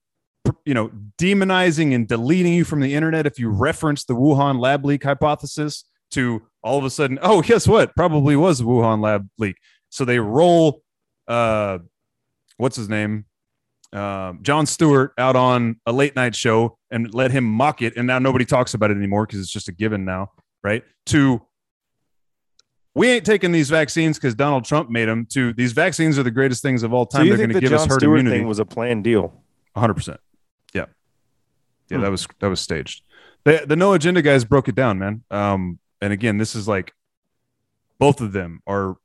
you know demonizing and deleting you from the internet if you reference the Wuhan lab leak hypothesis to all of a sudden oh guess what? Probably was the Wuhan lab leak. So they roll uh what's his name? Um, Jon Stewart out on a late night show and let him mock it. And now nobody talks about it anymore because it's just a given now right? To we ain't taking these vaccines because Donald Trump made them. To these vaccines are the greatest things of all time. you They're going the to give John us herd Stewart immunity. thing was a planned deal? hundred percent. Yeah, yeah, Hmm. that was that was staged. The the no agenda guys broke it down, man. Um, and again, this is like both of them are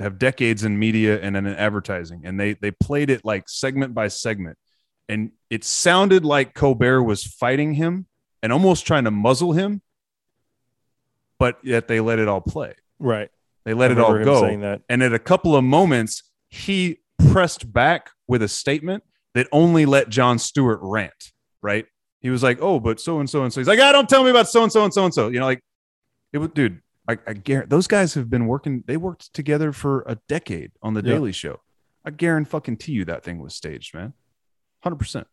have decades in media and in advertising, and they they played it like segment by segment, and it sounded like Colbert was fighting him and almost trying to muzzle him, but yet they let it all play. Right. They let it all go. And at a couple of moments, he pressed back with a statement that only let Jon Stewart rant, right? He was like, oh, but so and so and so. He's like, ah, don't tell me about so and so and so and so. You know, like, it was, dude, I, I guarantee those guys have been working, they worked together for a decade on The Yeah. Daily Show. I guarantee fucking to you that thing was staged, man. 100%.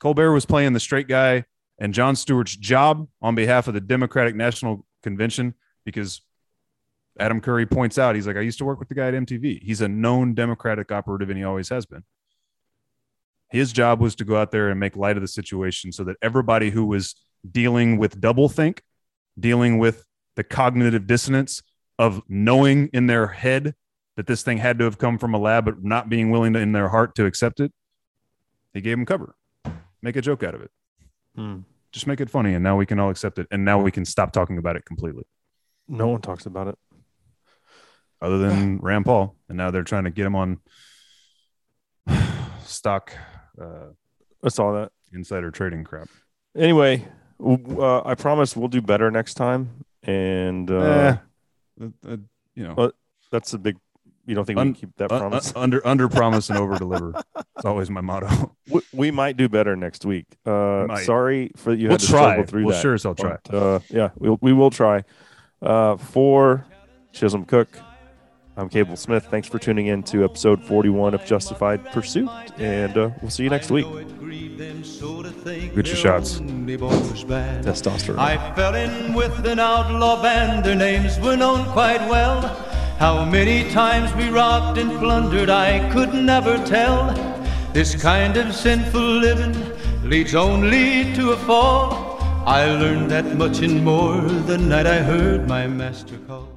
Colbert was playing the straight guy and Jon Stewart's job on behalf of the Democratic National Convention because Adam Curry points out, he's like, I used to work with the guy at MTV. He's a known Democratic operative and he always has been. His job was to go out there and make light of the situation so that everybody who was dealing with doublethink, dealing with the cognitive dissonance of knowing in their head that this thing had to have come from a lab, but not being willing to, in their heart to accept it, he gave them cover. Make a joke out of it. Hmm. Just make it funny, and now we can all accept it. And now we can stop talking about it completely. No one talks about it. Other than Rand Paul, and now they're trying to get him on stock uh, I saw that. insider trading crap. Anyway, uh, I promise we'll do better next time. And uh, Eh, uh, uh, you know, Well, that's a big. You don't think we can keep that uh, uh, promise? under under promise and over deliver. It's always my motto. we, we might do better next week. Uh, might. sorry for you we'll had to try. struggle through We'll that. sure as hell try. But, uh, yeah, we'll, we will try. Uh, for Chisholm Cook, I'm Cable Smith. Thanks for tuning in to episode 41 of Justified Pursuit, and uh, we'll see you next week. Get your shots. Testosterone. I fell in with an outlaw band, their names were known quite well. How many times we robbed and plundered, I could never tell. This kind of sinful living leads only to a fall. I learned that much and more the night I heard my master call.